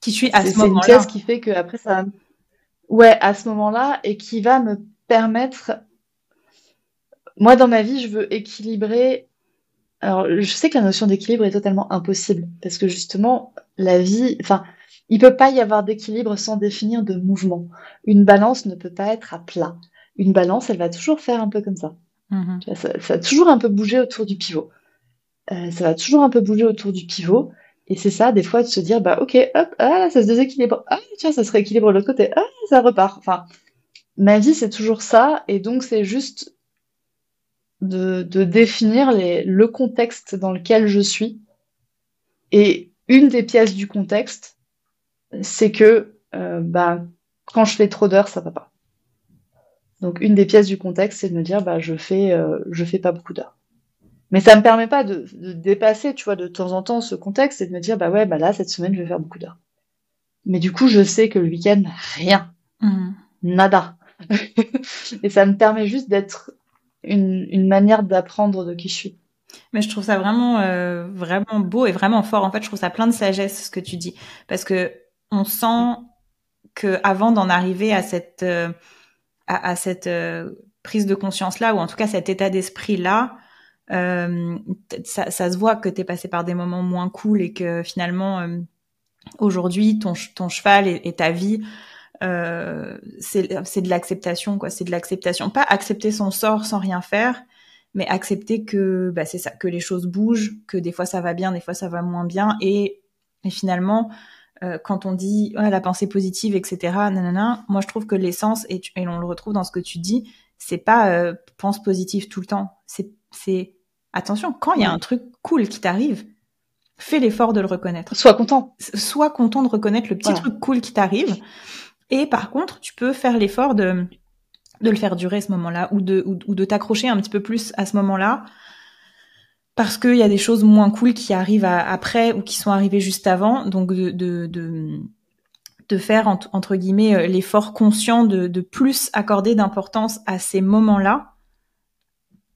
Qui je suis à ce moment-là. C'est une pièce qui fait que après ça, ouais, à ce moment-là, et qui va me permettre. Moi, dans ma vie, je veux équilibrer. Alors, je sais que la notion d'équilibre est totalement impossible parce que justement, la vie, enfin, il peut pas y avoir d'équilibre sans définir de mouvement. Une balance ne peut pas être à plat. Une balance, elle va toujours faire un peu comme ça. Mhm. Ça, va toujours un peu bouger autour du pivot. Euh, ça va toujours un peu bouger autour du pivot. Et c'est ça, des fois, de se dire, bah, ok, hop, ah, ça se déséquilibre. Ah, tiens, ça se rééquilibre de l'autre côté. Ah, ça repart. Enfin, ma vie, c'est toujours ça. Et donc, c'est juste de, définir le contexte dans lequel je suis. Et une des pièces du contexte, c'est que, euh, bah, quand je fais trop d'heures, ça va pas. Donc une des pièces du contexte, c'est de me dire bah je fais euh, je fais pas beaucoup d'heures. Mais ça me permet pas de, dépasser, tu vois, de temps en temps ce contexte et de me dire bah ouais bah là cette semaine je vais faire beaucoup d'heures. Mais du coup je sais que le week-end rien, mmh. nada. et ça me permet juste d'être une, une manière d'apprendre de qui je suis. Mais je trouve ça vraiment euh, vraiment beau et vraiment fort. En fait, je trouve ça plein de sagesse ce que tu dis parce que on sent que avant d'en arriver à cette euh, à, cette euh, prise de conscience-là, ou en tout cas cet état d'esprit-là, euh, ça, ça, se voit que tu es passé par des moments moins cool et que finalement, euh, aujourd'hui, ton, ton cheval et, ta vie, euh, c'est de l'acceptation, quoi. C'est de l'acceptation. Pas accepter son sort sans rien faire, mais accepter que bah, c'est ça, que les choses bougent, que des fois ça va bien, des fois ça va moins bien, et, et finalement, euh, quand on dit la pensée positive, etc. Nanana, moi je trouve que l'essence et, et, on le retrouve dans ce que tu dis, c'est pas euh, pense positive tout le temps. C'est c'est attention quand il y a un truc cool qui t'arrive, fais l'effort de le reconnaître. Sois content. Sois content de reconnaître le petit truc cool qui t'arrive. Et par contre, tu peux faire l'effort de de le faire durer ce moment-là ou de ou de t'accrocher un petit peu plus à ce moment-là parce qu'il y a des choses moins cool qui arrivent après ou qui sont arrivées juste avant. Donc de, de, de, de faire entre, guillemets euh, l'effort conscient de, de plus accorder d'importance à ces moments-là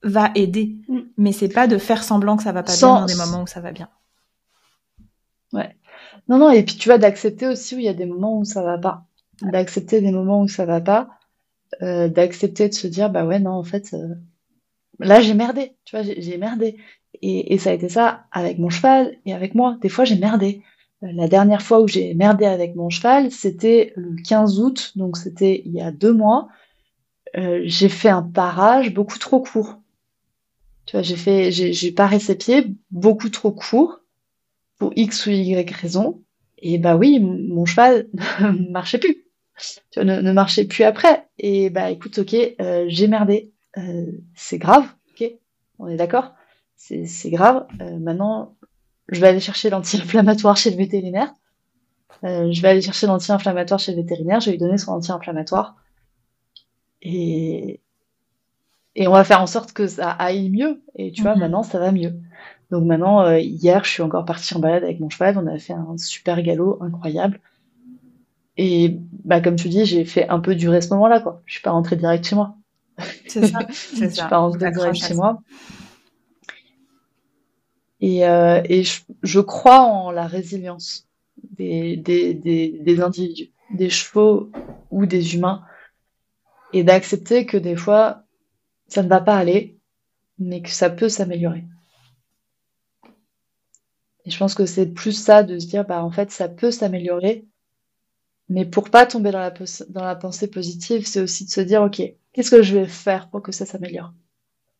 va aider. Mm. Mais c'est pas de faire semblant que ça va pas bien dans des moments où ça va bien. Ouais. Non, non, et puis tu vois, d'accepter aussi où il y a des moments où ça va pas. D'accepter des moments où ça va pas. Euh, d'accepter de se dire, bah ouais, non, en fait, euh, là j'ai merdé, tu vois, j'ai merdé. Et, ça a été ça avec mon cheval et avec moi. Des fois, j'ai merdé. Euh, la dernière fois où j'ai merdé avec mon cheval, c'était le 15 août, donc c'était il y a deux mois. Euh, j'ai fait un parage beaucoup trop court. Tu vois, j'ai fait, j'ai paré ses pieds beaucoup trop court pour X ou Y raison. Et bah oui, mon cheval ne marchait plus. Tu vois, ne, marchait plus après. Et bah écoute, ok, euh, j'ai merdé. c'est grave, ok, on est d'accord c'est grave. Euh, maintenant, je vais aller chercher l'anti-inflammatoire chez le vétérinaire. Euh, je vais aller chercher l'anti-inflammatoire chez le vétérinaire. Je vais lui donner son anti-inflammatoire. Et, et on va faire en sorte que ça aille mieux. Et tu vois, mhm. maintenant, ça va mieux. Donc maintenant, euh, hier, je suis encore partie en balade avec mon cheval. On a fait un super galop incroyable. Et bah, comme tu dis, j'ai fait un peu durer ce moment-là. Quoi. Je suis pas rentrée direct chez moi. C'est ça. je suis pas rentrée direct chez moi. Et, euh, et je, je, crois en la résilience. des, des, des, individus, des chevaux ou des humains, et d'accepter que des fois, ça ne va pas aller, mais que ça peut s'améliorer. Et je pense que c'est plus ça de se dire, bah, en fait, ça peut s'améliorer, mais pour pas tomber dans la, dans la pensée positive, c'est aussi de se dire, OK, qu'est-ce que je vais faire pour que ça s'améliore?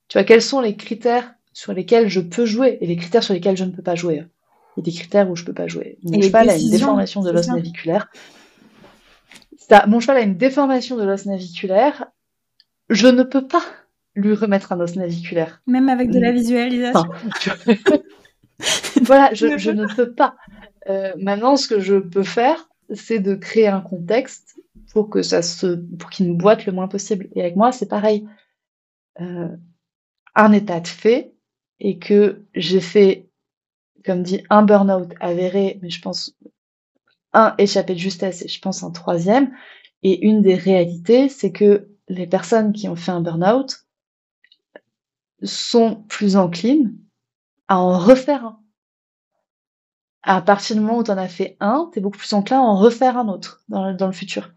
Tu vois, quels sont les critères sur lesquels je peux jouer et les critères sur lesquels je ne peux pas jouer Il y a des critères où je peux pas jouer. Mon cheval a une déformation de l'os naviculaire. Ça, mon cheval a une déformation de l'os naviculaire. Je ne peux pas lui remettre un os naviculaire. Même avec de la visualisation. voilà, je, je, ne peux pas. Euh, maintenant, ce que je peux faire, c'est de créer un contexte pour que ça se, pour qu'il me boite le moins possible. Et avec moi, c'est pareil. Euh, un état de fait et que j'ai fait, comme dit, un burn-out avéré, mais je pense un échappé de justesse et je pense un troisième. Et une des réalités, c'est que les personnes qui ont fait un burn-out sont plus enclines à en refaire un. À partir du moment où tu en as fait un, tu es beaucoup plus enclin à en refaire un autre dans le, dans le futur.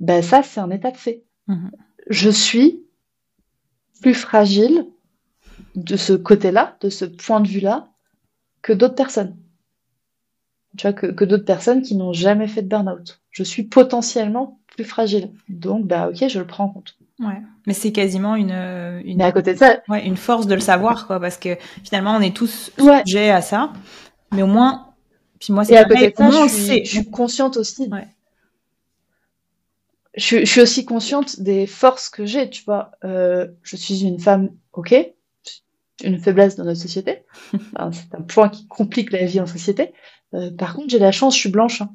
Ben ça, c'est un état de fait. Mmh je suis plus fragile de ce côté-là, de ce point de vue-là, que d'autres personnes. Tu vois, que, que d'autres personnes qui n'ont jamais fait de burn-out. Je suis potentiellement plus fragile. Donc, bah, ok, je le prends en compte. Ouais. Mais c'est quasiment une, une. Mais à côté de ça. Ouais, une force de le savoir, quoi, parce que finalement, on est tous sujets à ça. Mais au moins, puis moi, c'est à côté de ça, je suis, je suis, consciente aussi ouais je, suis aussi consciente des forces que j'ai, tu vois. Euh, je suis une femme, ok, une faiblesse dans notre société. c'est un point qui complique la vie en société. Euh, par contre, j'ai la chance, je suis blanche. Hein.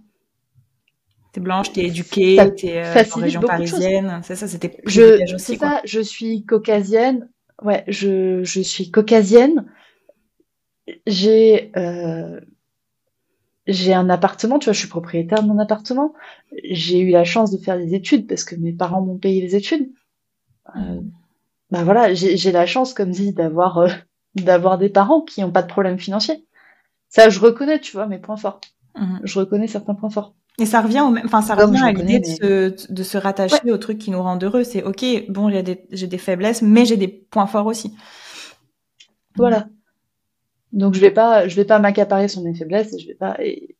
T'es blanche, t'es éduquée, t'es euh, en région parisienne. C'est ça, c'était je, C'est ça, je suis caucasienne. Ouais, je, je suis caucasienne. J'ai euh, j'ai un appartement, tu vois, je suis propriétaire de mon appartement. J'ai eu la chance de faire des études parce que mes parents m'ont payé les études. Euh, bah voilà, j'ai la chance, comme dit, d'avoir euh, d'avoir des parents qui n'ont pas de problème financier. Ça, je reconnais, tu vois, mes points forts. Mhm. Je reconnais certains points forts. Et ça revient au même, enfin, ça revient à l'idée de, se, de se rattacher au truc qui nous rend heureux. C'est ok, bon, j'ai des, des faiblesses, mais j'ai des points forts aussi. Voilà. Donc je vais pas, je vais pas m'accaparer sur mes faiblesses et je vais pas et,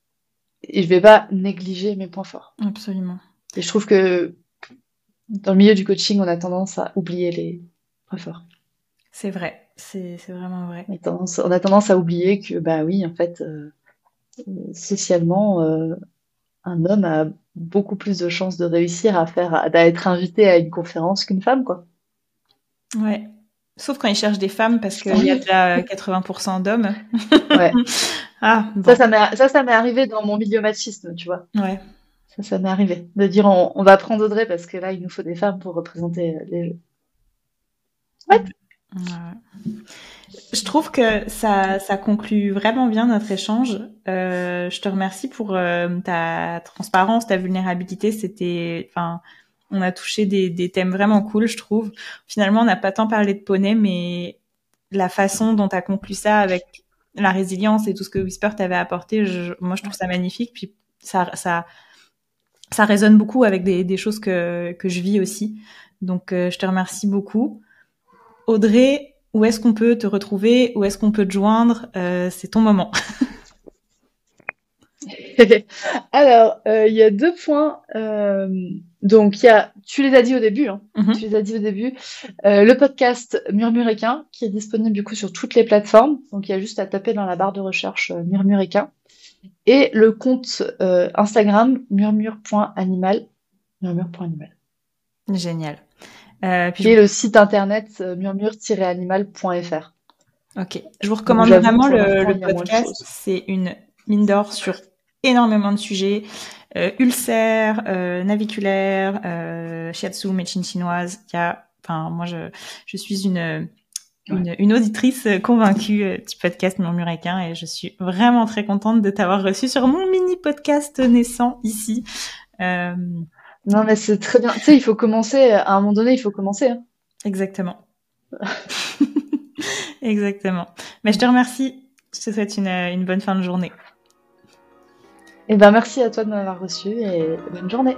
je vais pas négliger mes points forts. Absolument. Et je trouve que dans le milieu du coaching, on a tendance à oublier les C'est vrai, c'est vraiment vrai. On a, tendance, on a, tendance, à oublier que bah oui, en fait, euh, socialement, euh, un homme a beaucoup plus de chances de réussir à faire, d'être invité à une conférence qu'une femme, quoi. Ouais, Sauf quand ils cherchent des femmes parce qu'il y a déjà 80% d'hommes. Ouais. ah, Ça, ça m'est, ça, ça m'est arrivé dans mon milieu machiste, tu vois. Ouais. Ça, ça m'est arrivé. De dire, on, va prendre Audrey parce que là, il nous faut des femmes pour représenter les jeux. Ouais. Je trouve que ça, ça conclut vraiment bien notre échange. Euh, je te remercie pour euh, ta transparence, ta vulnérabilité. C'était, enfin, on a touché des, des, thèmes vraiment cool, je trouve. Finalement, on n'a pas tant parlé de poney, mais la façon dont tu as conclu ça avec la résilience et tout ce que Whisper t'avait apporté, moi, je trouve ça magnifique. Puis ça, ça, ça résonne beaucoup avec des, des choses que, que je vis aussi. Donc, euh, je te remercie beaucoup. Audrey, où est-ce qu'on peut te retrouver? Où est-ce qu'on peut te joindre? Euh, C'est ton moment. Alors, euh, il y a deux points. Euh, donc, il y a, tu les as dit au début, hein, mhm. tu les as dit au début, euh, le podcast Murmuréquin, qui est disponible du coup sur toutes les plateformes. Donc, il y a juste à taper dans la barre de recherche Murmuréquin. Et le compte Instagram murmure.animal. Murmure.animal. Génial. Puis et le site internet murmure-animal.fr. Ok. Je vous recommande vraiment le, le podcast. C'est une mine d'or sur énormément de sujets. Euh, ulcère, euh, naviculaire, euh, shiatsu, médecine chinoise. Il y a, enfin, moi, je, je suis une, une, une auditrice convaincue euh, du podcast Murmuréquin et je suis vraiment très contente de t'avoir reçu sur mon mini podcast naissant ici. Euh... Non, mais c'est très bien. Tu sais, il faut commencer, à un moment donné, il faut commencer. Hein. Exactement. Exactement. Mais je te remercie. Je te souhaite une, une bonne fin de journée. Et ben merci à toi de m'avoir reçu et bonne journée.